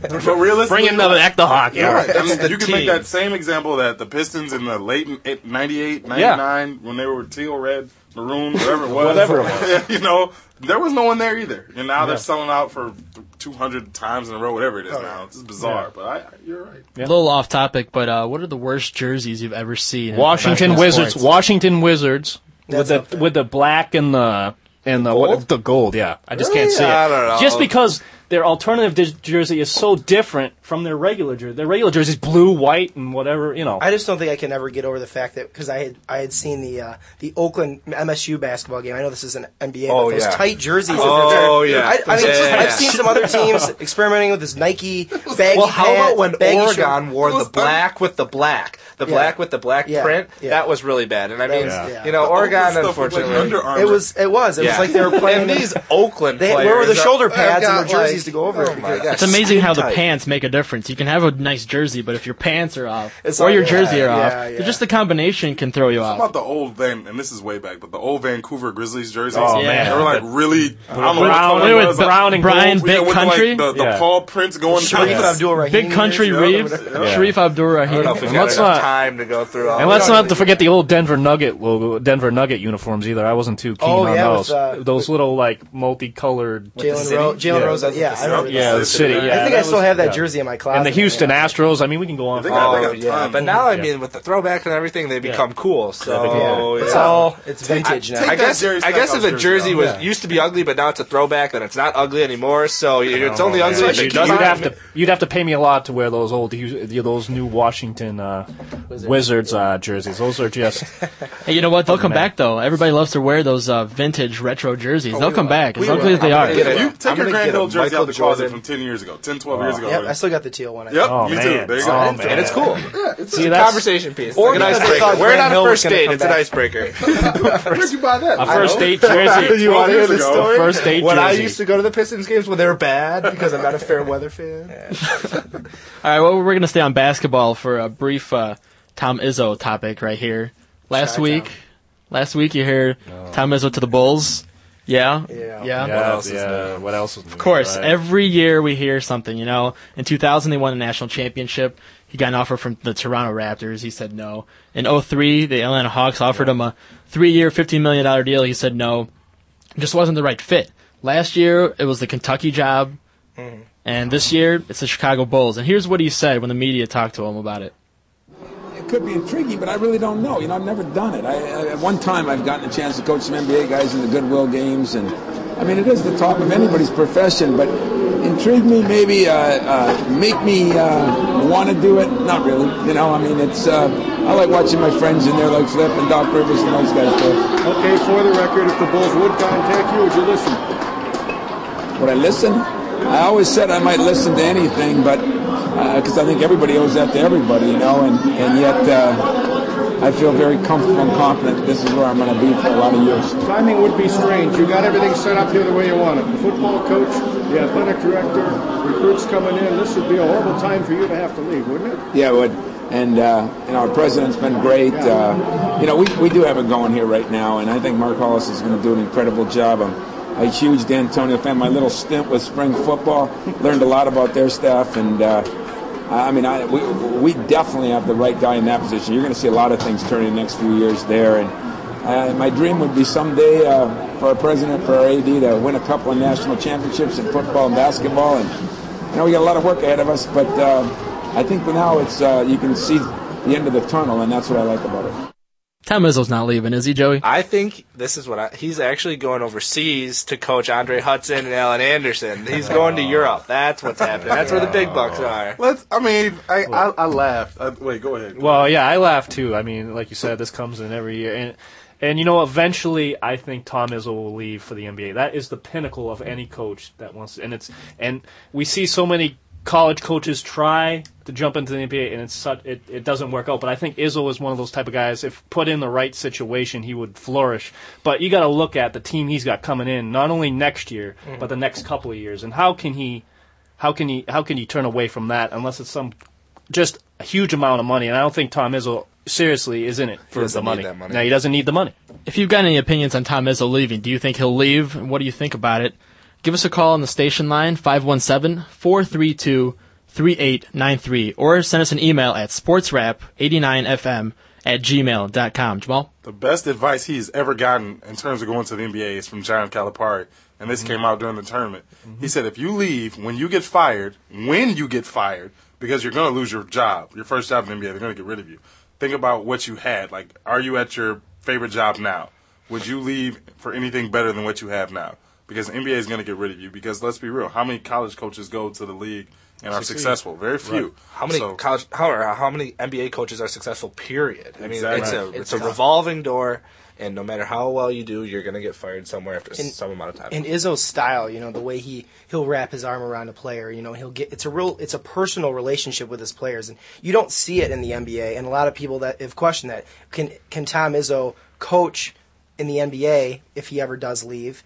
But realistically, Bringing the back the hockey. Yeah, All right. I mean, the you can make that same example that the Pistons in the late 98, 99, when they were teal, red, maroon, whatever it was. Whatever it was. you know, there was no one there either. And now Yeah. they're selling out for 200 times in a row, whatever it is Oh, now. It's bizarre, Yeah. but I, you're right. A little off topic, but uh, what are the worst jerseys you've ever seen? Washington Wizards. sports? Washington Wizards with That's up the with the black and the and the Gold? what, the gold. Yeah, I just Really? can't see it. I don't know. Just because their alternative dis- jersey is so different from their regular jersey. Their regular jersey is blue, white, and whatever. You know. I just don't think I can ever get over the fact that because I had I had seen the uh, the Oakland MSU basketball game. I know this is an NBA, Oh, but those yeah. tight jerseys. Oh, yeah. I, I mean, Yeah. I've seen some other teams experimenting with this Nike baggy Well, how pant, about when baggy Oregon shirt. wore the black with the black, the Yeah. black with the black Yeah. print? Yeah. That was really bad. And I mean, yeah. you know, The Oregon, Oakland like unfortunately, It was it was it was like they were playing and these Oakland They players. where were the shoulder pads and got, the jerseys like- to go over it? Oh my gosh, It's amazing how the tight. pants make a difference. You can have a nice jersey, but if your pants are off It's or all- your yeah, jersey are off, yeah, yeah. just the combination can throw you How off. about the old Van, and this is way back, but the old Vancouver Grizzlies jerseys. Oh, man. They were like really, I don't know Brown- what color with was. Brown and Brian gold. Big yeah, with Country, the, like, the, the Yeah. Paul Prince going Shareef down. Abdul Rahim. Big Country Reeves, Yeah. Shareef Abdur I don't know if Rahim. And let's not- time to go through all And let's not to forget the old Denver Nugget logo, Denver Nugget uniforms either. I wasn't too keen Oh, on those. those little like multicolored. Jalen city? Rose. Jalen Yeah. Rose. Yeah, I remember. Yeah, that. the city. Yeah, I think I still was- have that yeah. jersey in my closet. And the Houston yeah. Astros. I mean, we can go on. They for got- all they Oh got yeah, but now I Yeah. mean, with the throwback and everything, they become cool. So Yeah. It's all it's vintage now. I guess I guess if Stackhouse a jersey jersey was used to be ugly, but now it's a throwback, then it's not ugly anymore. So you- it's only Oh, ugly man. if it You'd, have to you'd have to pay me a lot to wear those old those new Washington uh, Wizards uh, jerseys. Those are just Hey, you know what? They'll come back though. Everybody loves to wear those uh, vintage retro jerseys. They'll come back as ugly as they are. gonna get it. You take your gonna Grant get a Hill jersey Michael out the closet from 10 years ago, 10, 12 years ago. Yep, I still got the teal one. I Yep, think. Oh, me man. too. There you go. Oh, man. and it's cool. It's See, a Conversation piece. Or Like an because they thought icebreaker. Wear it Grant on a first date. come It's an icebreaker. Where'd you buy that? a first date jersey. you want to hear the story? First date When I used to go to the Pistons games when they were bad because I'm not a fair weather fan. All right, well, we're going to stay on basketball for a brief uh, Tom Izzo topic right here. Last Chi-town. week, last week you heard Tom Izzo to the Bulls. Yeah, Yeah. yeah. Yeah, else is yeah. What else is Of course, right. every year we hear something. You know, in 2000 they won a national championship. He got an offer from the Toronto Raptors. He said no. In 03, the Atlanta Hawks offered him a three-year, $15 million deal. He said no. It just wasn't the right fit. Last year it was the Kentucky job, mm-hmm. and this year it's the Chicago Bulls. And here's what he said when the media talked to him about it. Could be intriguing, but I really don't know. You know, I've never done it. I, I, at one time, I've gotten a chance to coach some NBA guys in the Goodwill games, and I mean, it is the top of anybody's profession. But intrigue me, maybe uh, uh, make me uh, want to do it. Not really. You know, I mean, it's. Uh, I like watching my friends in there, like Flip and Doc Rivers and those guys. Do. Okay, for the record, if the Bulls would contact you, would you listen? Would I listen? I always said I might listen to anything, but because I think everybody owes that to everybody, you know, and and yet uh, I feel very comfortable and confident this is where I'm going to be for a lot of years. Timing would be strange. You got everything set up here the way you want it. The football coach, the athletic director, recruits coming in. This would be a horrible time for you to have to leave, wouldn't it? Yeah, it would. And uh, you know, our president's been great. Uh, you know, we, we do have it going here right now, and I think Mark Hollis is going to do an incredible job. I'm a huge D'Antonio fan. My little stint with spring football learned a lot about their staff, and uh, I mean, I, we we definitely have the right guy in that position. You're going to see a lot of things turn in the next few years there, and. Uh, my dream would be someday uh, for our president, for our AD, to win a couple of national championships in football and basketball. And you know, we got a lot of work ahead of us, but uh, I think for now it's uh, you can see the end of the tunnel, and that's what I like about it. Tom Izzo's not leaving, is he, Joey? I think this is what I, he's actually going overseas to coach Andre Hutson and Alan Anderson. He's going to Europe. That's what's happening. That's where the big bucks are. Let's. I mean, I I, I laughed. I, uh, wait, go ahead. Well, yeah, I laugh too. I mean, like you said, this comes in every year, and and you know, eventually, I think Tom Izzo will leave for the NBA. That is the pinnacle of any coach that wants, and it's and we see so many college coaches try to jump into the NBA and it's such, it, it doesn't work out. But I think Izzo is one of those type of guys. If put in the right situation, he would flourish. But you got to look at the team he's got coming in, not only next year, Mm-hmm. but the next couple of years. And how can he, how can he, how can you turn away from that unless it's some just a huge amount of money? And I don't think Tom Izzo seriously is in it for the money. need that money. No, he doesn't need the money. If you've got any opinions on Tom Izzo leaving, do you think he'll leave? And What do you think about it? Give us a call on the station line, 517-432-3893, or send us an email at sportsrap89fm at gmail.com. Jamal? The best advice he's ever gotten in terms of going to the NBA is from John Calipari, and this mm-hmm. came out during the tournament. He mm-hmm. said, if you leave, when you get fired, when you get fired, because you're going to lose your job, your first job in the NBA, they're going to get rid of you. Think about what you had. Like, are you at your favorite job now? Would you leave for anything better than what you have now? Because the NBA is going to get rid of you. Because let's be real, how many college coaches go to the league and are successful? Very few. How many So- college? How how many NBA coaches are successful? Period. I mean, Exactly. it's a it's, It's a tough. revolving door, and no matter how well you do, you're gonna get fired somewhere after And- some amount of time. And Izzo's style, you know, the way he he'll wrap his arm around a player, you know, he'll get it's a real it's a personal relationship with his players, and you don't see it in the NBA. And a lot of people that have questioned that can can Tom Izzo coach in the NBA if he ever does leave,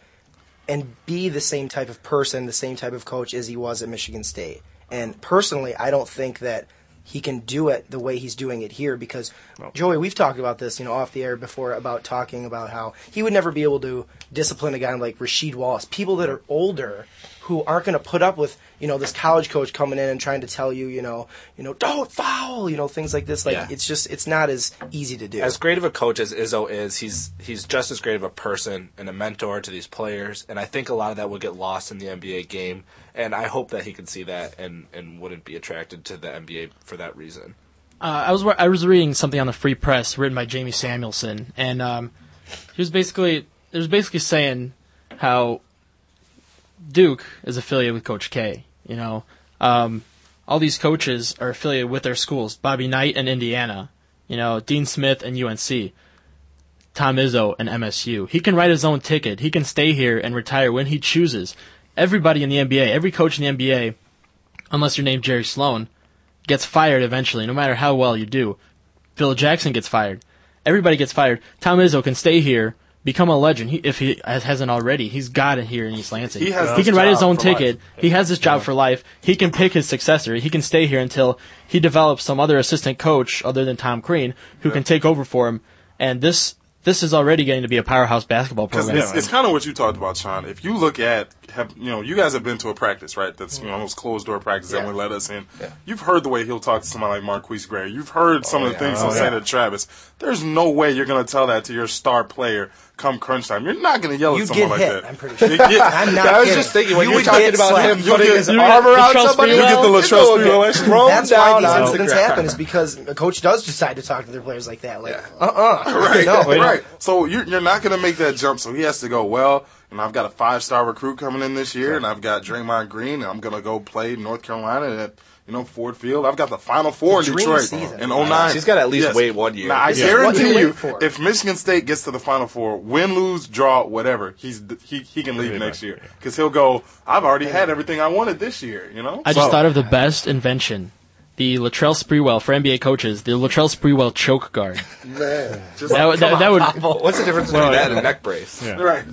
and be the same type of person, the same type of coach as he was at Michigan State. And personally, I don't think that he can do it the way he's doing it here because Joey, we've talked about this, you know, off the air before about talking about how he would never be able to discipline a guy like Rasheed Wallace, people that are older who aren't going to put up with, you know, this college coach coming in and trying to tell you, you know, you know, don't foul, you know, things like this. Like Yeah. it's just it's not as easy to do. as great of a coach as Izzo is, he's he's just as great of a person and a mentor to these players. And I think a lot of that will get lost in the NBA game. And I hope that he can see that and, and wouldn't be attracted to the NBA for that reason. Uh, I was I was reading something on the Free Press written by Jamie Samuelson, and um, he was basically he was basically saying how Duke is affiliated with Coach K. You know, um, all these coaches are affiliated with their schools. Bobby Knight and Indiana, you know, Dean Smith and UNC, Tom Izzo and MSU. He can write his own ticket. He can stay here and retire when he chooses. Everybody in the NBA, every coach in the NBA, unless you're named Jerry Sloan, gets fired eventually, no matter how well you do. Phil Jackson gets fired. Everybody gets fired. Tom Izzo can stay here, become a legend. He, if he hasn't already, he's got it here in East Lansing. He has he can write his own ticket. life. He has this job for life. He can pick his successor. He can stay here until he develops some other assistant coach other than Tom Crean who can take over for him. And this this is already getting to be a powerhouse basketball program. it's, it's kind of what you talked about, Sean. If you look at, have you know, you guys have been to a practice, right? That's you know mm-hmm. those closed door practices that Yeah. would let us in. You've heard the way he'll talk to somebody like Marquise Gray. You've heard some of the oh, yeah. things Oh, he'll say to Travis. There's no way you're going to tell that to your star player come crunch time. You're not going to yell You'd at someone like hit, that. I'm pretty sure. You get- I'm not I was kidding. just thinking when You you were talking about slapped. him You'll putting get- his arm around somebody, You'll get the Latrell Sprewell. That's down. why these incidents happen is because a coach does decide to talk to their players like that. Like, uh-uh. Right, right. So you're, you're not going to make that jump. So he has to go, well, and I've got a five star recruit coming in this year, and I've got Draymond Green, and I'm going to go play North Carolina at, you know, Ford Field. I've got the Final Four The in Detroit season. in 09. He's gotta at least wait one year. Now, I Yeah. Guarantee you you, wait for? if Michigan State gets to the Final Four, win, lose, draw, whatever, he's he, he can leave next year. Because he'll go, I've already had everything I wanted this year, you know? I just So- thought of the best invention. The Latrell Sprewell for NBA coaches, the Latrell Sprewell choke guard. Just- That, would- that, that would What's the difference between that and a neck brace? Right.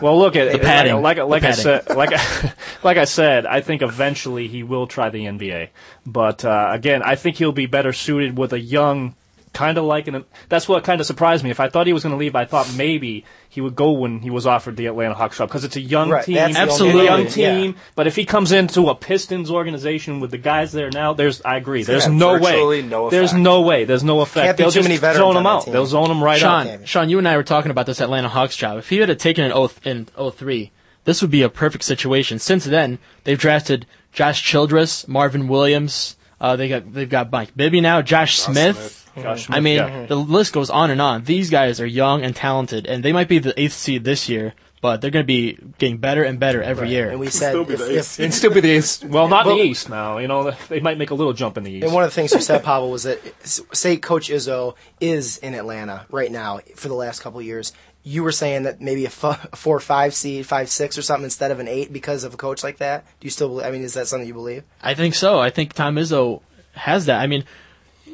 Well, look at it. padding. Like, like, like The I said, like, I- like I said, I think eventually he will try the NBA. But uh, again, I think he'll be better suited with a young, kind of like an. That's what kind of surprised me. If I thought he was going to leave, I thought maybe he would go when he was offered the Atlanta Hawks job because it's a young Right, team, that's the a young Absolutely, team. But if he comes into a Pistons organization with the guys there now, there's I agree. There's have no way. no there's no way. There's no effect. Can't be They'll too just many veterans zone on him that out. They'll zone him right Sean, out. Sean, you and I were talking about this Atlanta Hawks job. If he had taken an oath in 03, this would be a perfect situation. Since then, they've drafted Josh Childress, Marvin Williams. Uh, they got they've got Mike Bibby now, Josh Smith. Smith. Josh I mean, yeah. the list goes on and on. These guys are young and talented, and they might be the eighth seed this year, but they're going to be getting better and better every year. And we said, still be if, the if, and still be the East. Well, not Well- the East now. You know, they might make a little jump in the East. And one of the things you said, Pavel, was that say Coach Izzo is in Atlanta right now for the last couple of years. you were saying that maybe a, f- a four, five seed, five, six, or something instead of an eight because of a coach like that. Do you still? believe- I mean, is that something you believe? I think so. I think Tom Izzo has that. I mean,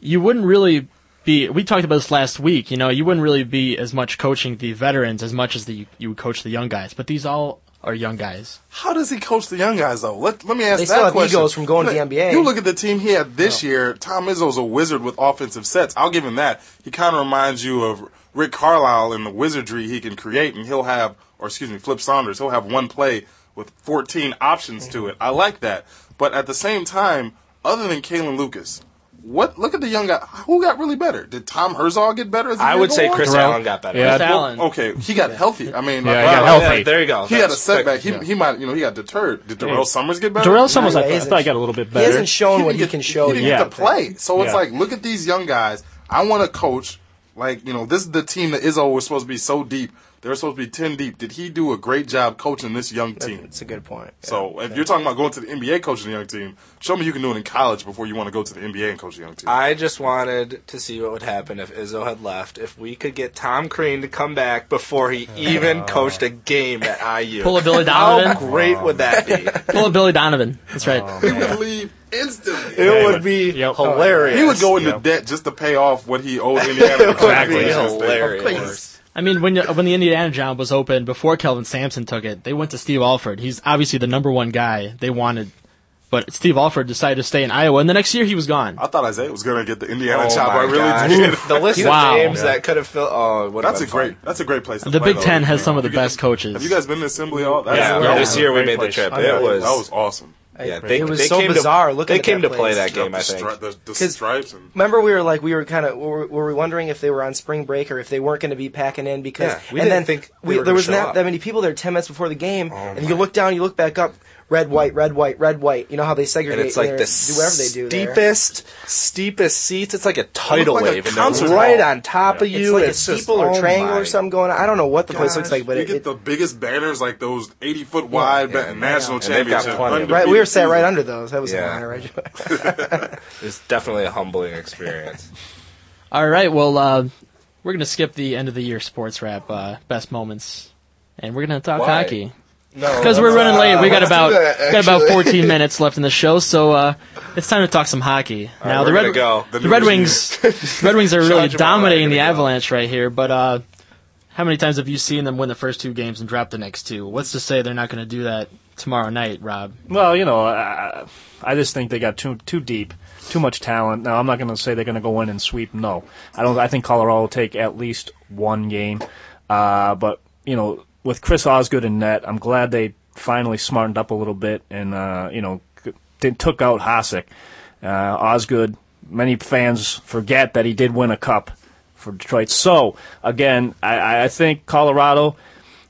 you wouldn't really be. We talked about this last week. You know, you wouldn't really be as much coaching the veterans as much as the you would coach the young guys. But these all are young guys. How does he coach the young guys though? Let let me ask They that still have question. egos from going to the NBA. You look at the team he had this year. Tom Izzo's a wizard with offensive sets. I'll give him that. He kind of reminds you of Rick Carlisle in the wizardry he can create, and he'll have, or excuse me, Flip Saunders. He'll have one play with 14 options to it. I like that. But at the same time, other than Kalin Lucas, what? Look at the young guy. Who got really better? Did Tom Herzog get better? As I would say? Chris Terrell. Allen got better. Yeah. Chris Allen. Okay, he got healthy. I mean, Yeah, like, he got wow, healthy. there you go. He had a That's setback. He, quick. he might, you know, he got deterred. Did Durrell Yeah. Summers get better? Durrell Summers, Nah, I, he I hasn't- thought he got a little bit better. He better. hasn't shown what didn't he get- can show. He didn't yet. get to play. So it's like, look at these young guys. I want to coach. Like, you know, this is the team that Izzo was supposed to be so deep. They were supposed to be 10 deep. Did he do a great job coaching this young team? It's a good point. So if you're talking about going to the NBA coaching a young team, show me you can do it in college before you want to go to the NBA and coach a young team. I just wanted to see what would happen if Izzo had left. If we could get Tom Crean to come back before he even coached a game at IU. Pull a Billy How Donovan. great would that be? Pull a Billy Donovan. That's right. Oh, he would leave instantly. It would be Yep. hilarious. he would go into Yep. debt just to pay off what he owed Indiana. It would Exactly. be Yeah. hilarious. I mean, when when the Indiana job was open before Kelvin Sampson took it, they went to Steve Alford. He's obviously the number one guy they wanted, but Steve Alford decided to stay in Iowa, and the next year he was gone. I thought Isiah was going to get the Indiana Oh job. my I really gosh. did. The list Wow. of names Yeah. that could have filled. Oh, it would That's a been great. fun. That's a great place. To The play, Big though. Ten has some of the you best guys- coaches. Have you guys been to Assembly Hall? That's Yeah, Yeah. this year we Great made the trip. I It was. that was awesome. Yeah, they, It was they so came bizarre To, looking they at came that to play that game. the, I think. stri- the, the 'Cause- stripes and Remember, we were like, we were kind of, were, were we wondering if they were on spring break or if they weren't going to be packing in because, Yeah, we and didn't then think we, there was not up. that many people there ten minutes before the game, Oh and you look down, you look back up, red, white, red, white, red, white. You know how they segregate? and it's like there, the do whatever they do there. steepest, steepest seats. It's like a tidal like a wave, and concert they're right hall. on top of It's you. like a it's just, steeple or oh triangle my or something going on. I don't know what the place looks like, but you it, get it the biggest banners, like those eighty foot wide yeah, ba- national And championship. right. We were sat right under those. That was Yeah. an honor, right? It's definitely a humbling experience. All right, well, uh, we're gonna skip the end of the year sports wrap, uh, best moments, and we're gonna talk Why? hockey No, because we're running late. We got about that, got about 14 minutes left in the show, so uh, it's time to talk some hockey. now we're the Red go. the, The Red Wings the Red Wings are really dominating the gonna go. Avalanche right here, but uh, how many times have you seen them win the first two games and drop the next two? What's to say they're not going to do that tomorrow night, Rob? Well, you know, I, I just think they got too too deep, too much talent. Now, I'm not going to say they're going to go in and sweep. No, I don't. I think Colorado will take at least one game. Uh, but you know, with Chris Osgood and net, I'm glad they finally smartened up a little bit and uh, you know took out Hasek. Uh, Osgood. Many fans forget that he did win a cup for Detroit. So again, I, I think Colorado.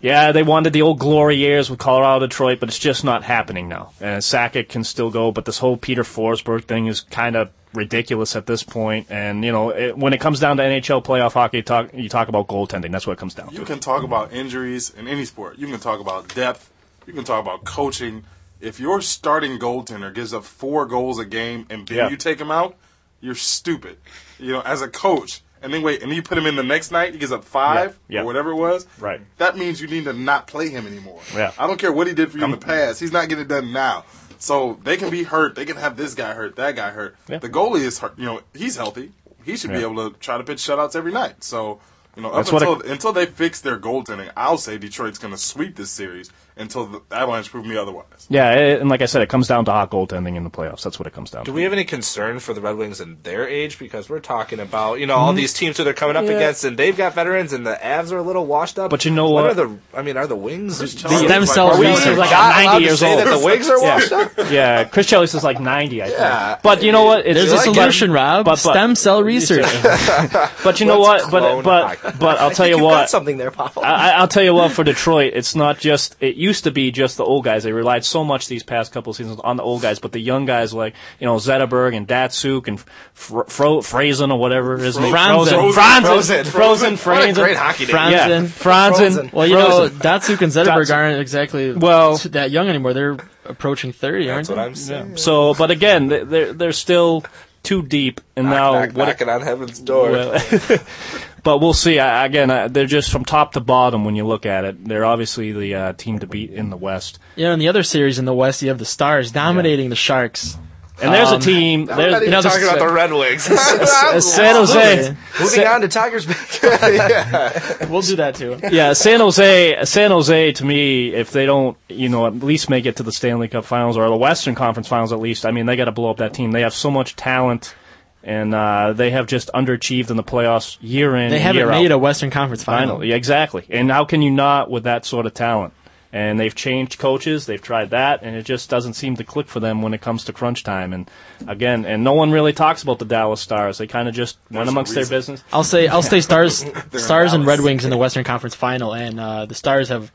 Yeah, they wanted the old glory years with Colorado, Detroit, but it's just not happening now. And Sakic can still go, but this whole Peter Forsberg thing is kind of ridiculous at this point. And you know, it, when it comes down to NHL playoff hockey, talk you talk about goaltending. That's what it comes down to. You to. can talk about injuries in any sport. You can talk about depth. You can talk about coaching. If your starting goaltender gives up four goals a game and then Yeah. you take him out, you're stupid. You know, as a coach. And then wait, and then you put him in the next night, he gives up five Yeah. Yeah. or whatever it was. Right. That means you need to not play him anymore. Yeah. I don't care what he did for you in the past. He's not getting it done now. So they can be hurt. They can have this guy hurt, that guy hurt. Yeah. The goalie is hurt. You know, he's healthy. He should be able to try to pitch shutouts every night. So, you know, up That's until until they fix their goaltending, I'll say Detroit's going to sweep this series until the Avalanche prove me otherwise. Yeah, it, and like I said, it comes down to hot goaltending in the playoffs. That's what it comes down to. Do to. we have any concern for the Red Wings and their age? Because we're talking about you know all mm-hmm. these teams who they're coming up Yeah. against, and they've got veterans, and the Avs are a little washed up. But you know what? what? Are the I mean, are the Wings? Chris The Chelios stem is cells are we research. like not 90 allowed to years say old. that the Wings are Yeah. washed up. yeah, Chris Chelios is like 90, I think. Yeah. But you know what? It's There's a like- solution, Rob. but- but- Stem cell research. But you know Let's what? But clone but hockey. but I'll tell you You've what. something there, Pavel. I, I'll tell you what, for Detroit, it's not just, it used to be just the old guys. They relied so much these past couple seasons on the old guys, but the young guys like, you know, Zetterberg and Datsyuk and Fro, Fro, Frazen or whatever his name. Franzen. Franzen. Frozen. Frozen. What a Franzen. great hockey name. Franzen. Yeah. Franzen. Frozen. Well, you know, Datsyuk and Zetterberg Datsyuk. aren't exactly Well- that young anymore. They're approaching 30, aren't That's what they? I'm saying. So, but again, they're, they're still, too deep, and Knock, now knock, what? knocking on heaven's door. Well, but we'll see. I, again, I, they're just from top to bottom when you look at it. They're obviously the uh, team to beat in the West. You know, in the other series in the West, you have the Stars dominating the Sharks. And there's Um, a team. I'm There's, not even know, talking about the Red Wings. San Jose. Moving on to Tigers. We'll do that too. yeah, San Jose. San Jose to me, if they don't, you know, at least make it to the Stanley Cup Finals or the Western Conference Finals, at least. I mean, they got to blow up that team. They have so much talent, and uh, they have just underachieved in the playoffs year in. They haven't year made out. a Western Conference final. Final, yeah, exactly. And how can you not with that sort of talent? And they've changed coaches, they've tried that, and it just doesn't seem to click for them when it comes to crunch time. And again, and no one really talks about the Dallas Stars. They kind of just went amongst their business. I'll say I'll say Stars, Stars and Red Wings in the Western Conference Final, and uh, the Stars have.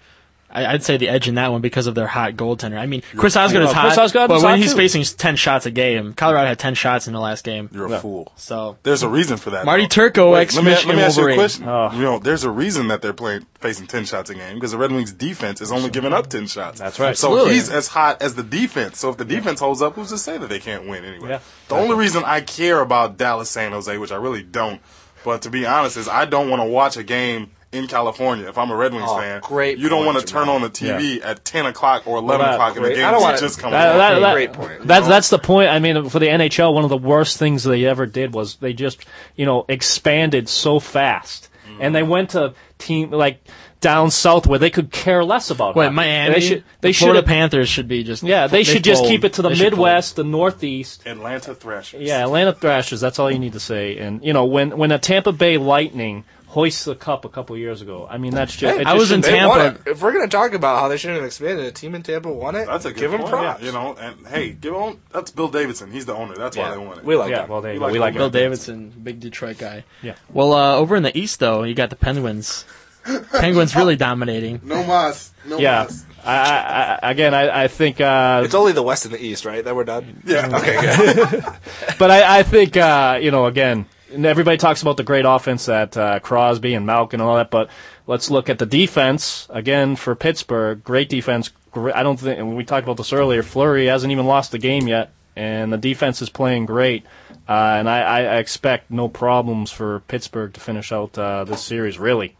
I- I'd say the edge in that one because of their hot goaltender. I mean, Chris Osgood is hot, Chris Osgood but when hot, he's too. facing ten shots a game, Colorado had ten shots in the last game. You're a fool. So There's a reason for that. Marty though. Turco, Wait, ex let me, let me ask you a question. Oh. You know, there's a reason that they're playing facing ten shots a game because the Red Wings defense is only giving up ten shots. That's right. So Absolutely. he's as hot as the defense. So if the defense holds up, who's to say that they can't win anyway? Yeah. The only reason I care about Dallas San Jose, which I really don't, but to be honest, is I don't want to watch a game in California if I'm a Red Wings Oh, fan. great You don't want to turn on the TV at ten o'clock or eleven that- o'clock and the great. game I don't is wanna- just coming That- on. that- that- Great point. That's that's the point. I mean, for the NHL, one of the worst things they ever did was they just you know expanded so fast, mm-hmm. and they went to team like down south where they could care less about. wait, hockey. Miami, They should. They the should. Florida Panthers should be just Yeah, they should just keep it to the They Midwest, the Northeast. Atlanta Thrashers. Yeah, Atlanta Thrashers. That's all you need to say. And you know, when when a Tampa Bay Lightning hoists the cup a couple years ago, I mean, that's just. Hey, it I just was in shouldn't- They won Tampa- If we're going to talk about how they shouldn't have expanded, a team in Tampa won it. That's a good give them point. props. Yeah, you know, and hey, give on. That's Bill Davidson. He's the owner. That's why they won it. We like Yeah, that. well, there you You go. like We like Bill it. Davidson, big Detroit guy. Yeah. Well, uh, over in the East though, you got the Penguins. Penguins really dominating. No mas. No Yeah. mas. I, I, I, again, I, I think. Uh, It's only the West and the East, right? That we're done. Yeah. Okay, good. But I, I think uh, you know again, and everybody talks about the great offense that uh, Crosby and Malkin and all that, but let's look at the defense again for Pittsburgh. Great defense. Great, I don't think and we talked about this earlier. Fleury hasn't even lost the game yet, and the defense is playing great. Uh, and I, I I expect no problems for Pittsburgh to finish out uh, this series. Really,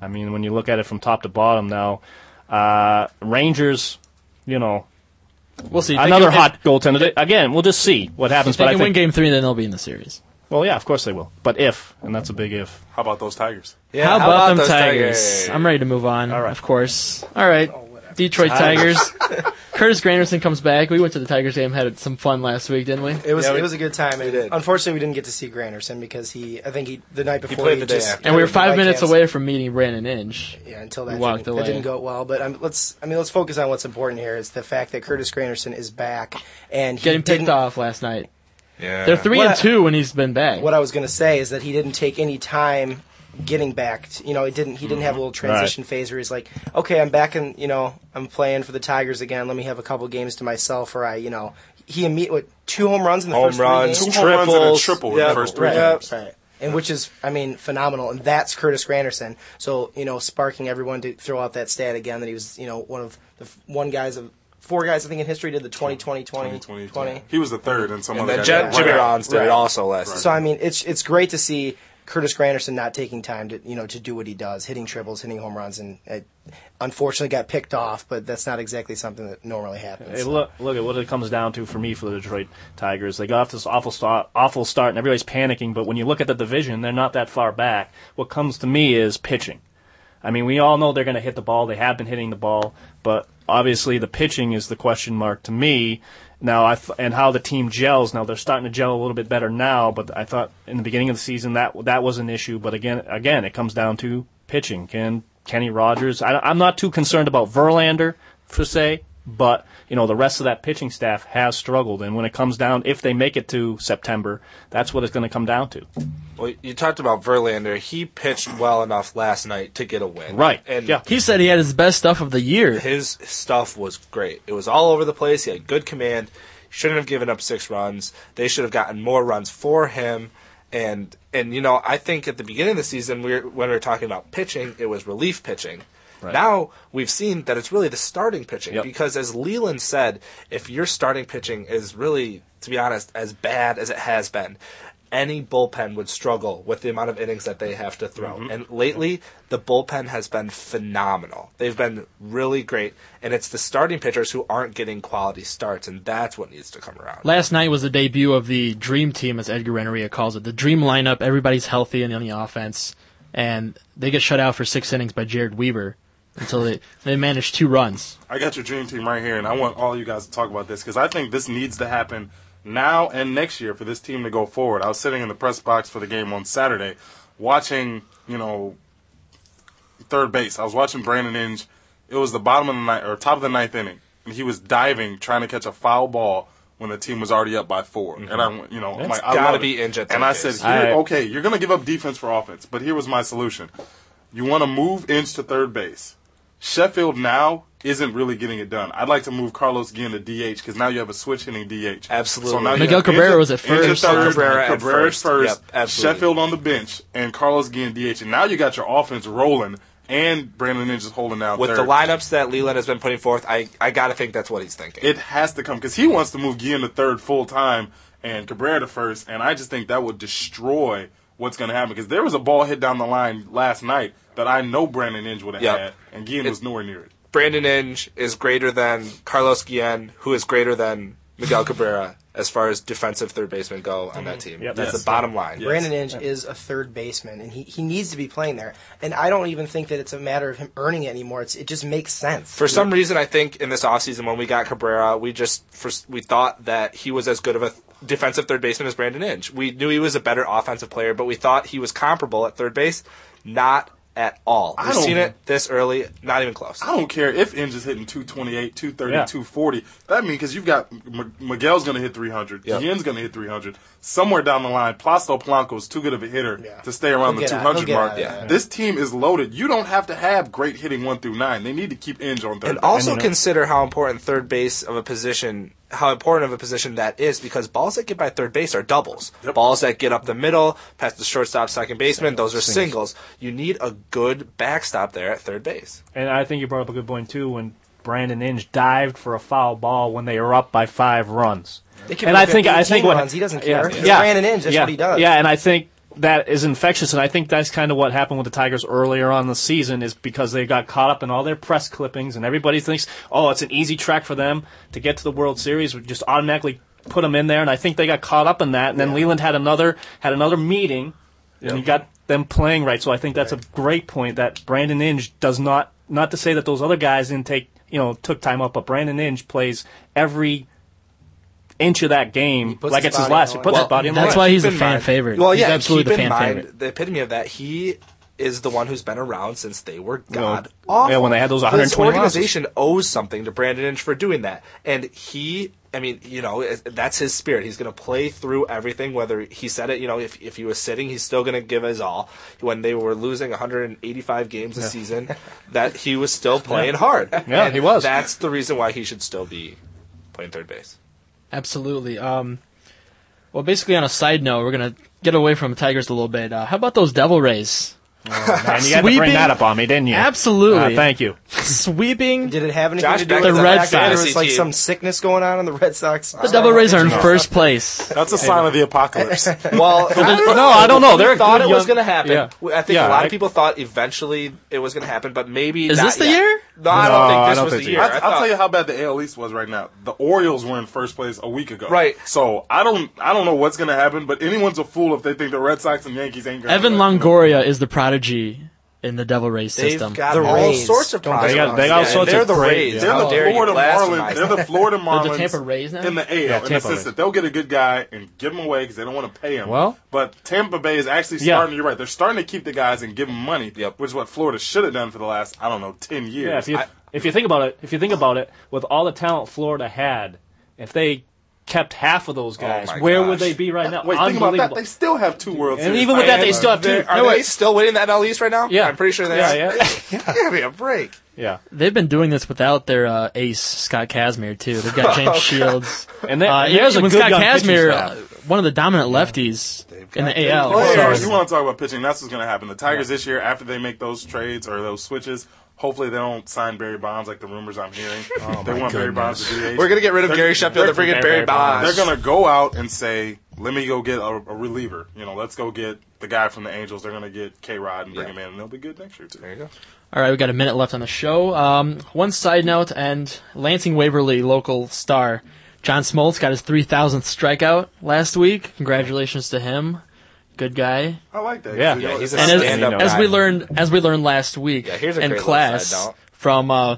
I mean, when you look at it from top to bottom now, uh, Rangers, you know, We'll see. Another hot goaltender. Again, we'll just see what happens. If they But I can think win Game Three, then they'll be in the series. Well, yeah, of course they will. But if, and that's a big if. How about those Tigers? Yeah, how, about, them those Tigers? I'm ready to move on. All right. Of course. All right. Detroit Tigers. Curtis Granderson comes back. We went to the Tigers game, had some fun last week, didn't we? It was Yeah, we- it was a good time. And did. Unfortunately, we didn't get to see Granderson because he I think he the night before he played the day after. And we were five minutes away from meeting Brandon Inge. Yeah, until that walked didn't, away. that didn't go well. But um, let's I mean let's focus on what's important here is the fact that Curtis Granderson is back and he Getting picked off last night. Yeah. They're three What and I- two when he's been back. What I was going to say is that he didn't take any time getting back. To, you know, he didn't. He didn't have a mm-hmm. little transition phase where he's like, "Okay, I'm back and you know, I'm playing for the Tigers again. Let me have a couple games to myself." Or I, you know, he imme- what two home runs in the Home first three games? Two home runs and a Triples. triple in Yeah, the first three right, games. right. And which is, I mean, phenomenal. And that's Curtis Granderson. So you know, sparking everyone to throw out that stat again that he was, you know, one of the f- one guys of four guys I think in history did the 20 20 20 20, 20. He was the third, and some And other then guy Jen, Jimmy. Rollins did Right. it also last Right. So I mean, it's it's great to see Curtis Granderson not taking time to you know to do what he does, hitting triples, hitting home runs, and it unfortunately got picked off. But that's not exactly something that normally happens. Hey, look, look at what it comes down to for me for the Detroit Tigers. They got off this awful start, awful start, and everybody's panicking. But when you look at the division, they're not that far back. What comes to me is pitching. I mean, we all know they're going to hit the ball. They have been hitting the ball, but obviously the pitching is the question mark to me. Now, I th- and how the team gels. Now they're starting to gel a little bit better now, but I thought in the beginning of the season that that was an issue. But again, again, it comes down to pitching. Can Kenny Rogers? I, I'm not too concerned about Verlander per se, but you know the rest of that pitching staff has struggled. And when it comes down, if they make it to September, that's what it's going to come down to. Well, you talked about Verlander. He pitched well enough last night to get a win. Right. And Yeah. he said he had his best stuff of the year. his stuff was great. It was all over the place. He had good command. He shouldn't have given up six runs. They should have gotten more runs for him. And and you know, I think at the beginning of the season, we were, when we were talking about pitching, it was relief pitching, Now we've seen that it's really the starting pitching Yep. because, as Leyland said, if your starting pitching is really, to be honest, as bad as it has been, any bullpen would struggle with the amount of innings that they have to throw. Mm-hmm. And lately, the bullpen has been phenomenal. They've been really great, and it's the starting pitchers who aren't getting quality starts, and that's what needs to come around. Last night was the debut of the dream team, as Edgar Renteria calls it. The dream lineup. Everybody's healthy and on the offense, and they get shut out for six innings by Jered Weaver until they they managed two runs. I got your dream team right here, and I want all you guys to talk about this because I think this needs to happen now and next year for this team to go forward. I was sitting in the press box for the game on Saturday, watching, you know, third base. I was watching Brandon Inge. It was the bottom of the ninth or top of the ninth inning, and he was diving trying to catch a foul ball when the team was already up by 4 mm-hmm. And I'm, you know, I'm like, I gotta be it. Inge And I said, here, I- okay, you're gonna give up defense for offense, but here was my solution. You want to move Inge to third base. Sheffield now isn't really getting it done. I'd like to move Carlos Guillen to DH because now you have a switch hitting DH. Absolutely. now Miguel have Cabrera Inge- was at Inge first. third, Cabrera at Cabrera at first. first, Yep, absolutely. Sheffield on the bench, and Carlos Guillen DH. And now you got your offense rolling, and Brandon Inge is holding out. With third. the lineups that Leyland has been putting forth, I, I got to think that's what he's thinking. it has to come because he wants to move Guillen to third full time and Cabrera to first, and I just think that would destroy what's going to happen because there was a ball hit down the line last night that I know Brandon Inge would have Yep. had, and Guillen It- was nowhere near it. Brandon Inge is greater than Carlos Guillen, who is greater than Miguel Cabrera as far as defensive third baseman go on that team. Yep. That's Yes. the bottom line. Brandon Inge is a third baseman, and he, he needs to be playing there. And I don't even think that it's a matter of him earning it anymore. It's, it just makes sense. For some reason, I think in this offseason when we got Cabrera, we just for, we thought that he was as good of a defensive third baseman as Brandon Inge. We knew he was a better offensive player, but we thought he was comparable at third base. Not at all. I We've seen it this early. Not even close. I don't care if Inge is hitting 228, 230, Yeah. 240. That means because you've got M- Miguel's going to hit 300, Yep. Guillen's going to hit 300. Somewhere down the line, Placido Polanco is too good of a hitter Yeah. to stay around He'll the get out- 200 mark. out of that. This team is loaded. You don't have to have great hitting one through nine. They need to keep Inge on third. And base. also you consider how important third base of a position, how important of a position that is, because balls that get by third base are doubles. Yep. Balls that get up the middle, past the shortstop, second baseman, those are singles. You need a good backstop there at third base. And I think you brought up a good point too when Brandon Inge dived for a foul ball when they were up by five runs. They can and I think I think what runs. He doesn't care. Yeah, yeah, Brandon Inge. That's yeah, what he does. Yeah, and I think that is infectious, and I think that's kind of what happened with the Tigers earlier on the season is because they got caught up in all their press clippings, and everybody thinks, oh, it's an easy track for them to get to the World Series. We just automatically put them in there, and I think they got caught up in that. And then Leyland had another had another meeting, and he got them playing right. So I think that's a great point that Brandon Inge does not not to say that those other guys didn't take you know took time up, but Brandon Inge plays every inch of that game puts like his it's his body last. on He the puts line. his body on the That's line. why he's Keep a in fan mind- favorite. Well, He's yeah, absolutely keep the in fan mind favorite. the epitome of that. He is the one who's been around since they were Well, god awful. yeah, when they had those This 120 losses. organization owes something to Brandon Inge for doing that, and he. I mean, you know, it- that's his spirit. He's going to play through everything. Whether he said it, you know, if if he was sitting, he's still going to give his all. When they were losing 185 games a season, that he was still playing hard. Yeah, And he was. That's the reason why he should still be playing third base. Absolutely. Um, well, basically, on a side note, we're gonna get away from Tigers a little bit. Uh, how about those Devil Rays? And you had to Sweeping- bring that up on me, didn't you? Absolutely. Uh, thank you. Sweeping. Did it have anything Josh to do with is the Red Sox? that there was like some sickness going on in the Red Sox? The Devil Rays are in first place. That's a sign of the apocalypse. Well, no, I don't know. They're thought good it was going to happen. Yeah. I think Yeah, a lot I- of people thought eventually it was going to happen, but maybe Is not this the yet. year? No, I don't think this don't was think the year. I'll, thought- tell you how bad the AL East was right now. The Orioles were in first place a week ago. Right. So I don't, I don't know what's going to happen, but anyone's a fool if they think the Red Sox and Yankees ain't going. Evan Longoria is the prodigy in the Devil Rays They've system. got The all Rays. sorts of Don't problems. They got- they got all Yeah, sorts they're of the great- Rays. yeah. They're How the dare you Florida blaspheme Marlins. They're the Florida Marlins. They're the Tampa Rays now? in the AL. Yeah, in the sense Rays. that they'll get a good guy and give him away because they don't want to pay him. Well- but Tampa Bay is actually Yeah. starting. You're right. They're starting to keep the guys and give them money. Yep. Which is what Florida should have done for the last I don't know ten years. Yeah, if you I- if you think about it, if you think about it, with all the talent Florida had, if they kept half of those guys, my where gosh. would they be right now? Wait, think about that. Unbelievable. They still have two World And even with that, they still have two. They're- No, they wait. still winning that NL East right now? Yeah, I'm pretty sure they yeah, are. yeah, Give me a break. yeah. They've been doing this without their uh, ace Scott Kazmir too. They've got James Shields. And, they, Uh, and yeah, a when good Scott young pitching Casimir, staff. uh, one of the dominant lefties in the AL. Oh, yeah, So- you want to talk about pitching? That's what's going to happen. The Tigers this year, after they make those trades or those switches, Hopefully they don't sign Barry Bonds like the rumors I'm hearing. Oh they want Barry Bonds to DH. We're gonna get rid of Gary Sheffield. They're bringing Barry Bonds. They're gonna go out and say, "Let me go get a, a reliever." You know, let's go get the guy from the Angels. They're gonna get K Rod and bring Yeah. him in, and they'll be good next year too. There you go. All right, we got a minute left on the show. Um, one side note, and Lansing Waverly local star John Smoltz got his 3,000th strikeout last week. Congratulations to him. Good guy. I like that. Yeah. Yeah, he's a it's- And as, stand-up as guy. we learned, as we learned last week Yeah, here's a in class from uh,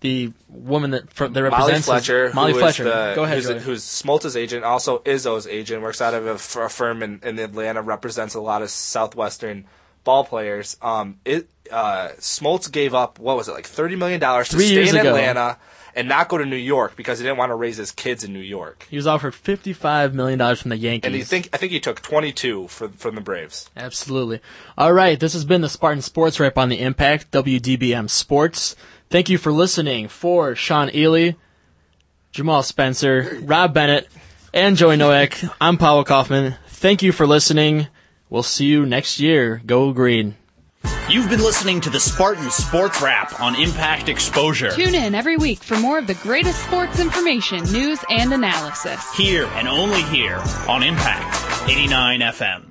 the woman that from, that Molly represents Fletcher, Molly Fletcher. the- Go ahead, who's, Joey. who's Smoltz's agent, also Izzo's agent, works out of a firm in, in Atlanta, represents a lot of Southwestern ball players. Um, it uh, Smoltz gave up what was it like thirty million dollars to Three stay years in ago. Atlanta and not go to New York because he didn't want to raise his kids in New York. He was offered $55 million from the Yankees. And he think I think he took twenty two for from the Braves. Absolutely. All right, this has been the Spartan Sports Wrap on the Impact WDBM Sports. Thank you for listening. For Sean Ely, Jamal Spencer, Rob Bennett, and Joey Noack, I'm Paul Kaufman. Thank you for listening. We'll see you next year. Go green. You've been listening to the Spartan Sports Wrap on Impact Exposure. Tune in every week for more of the greatest sports information, news, and analysis. Here and only here on Impact 89 FM.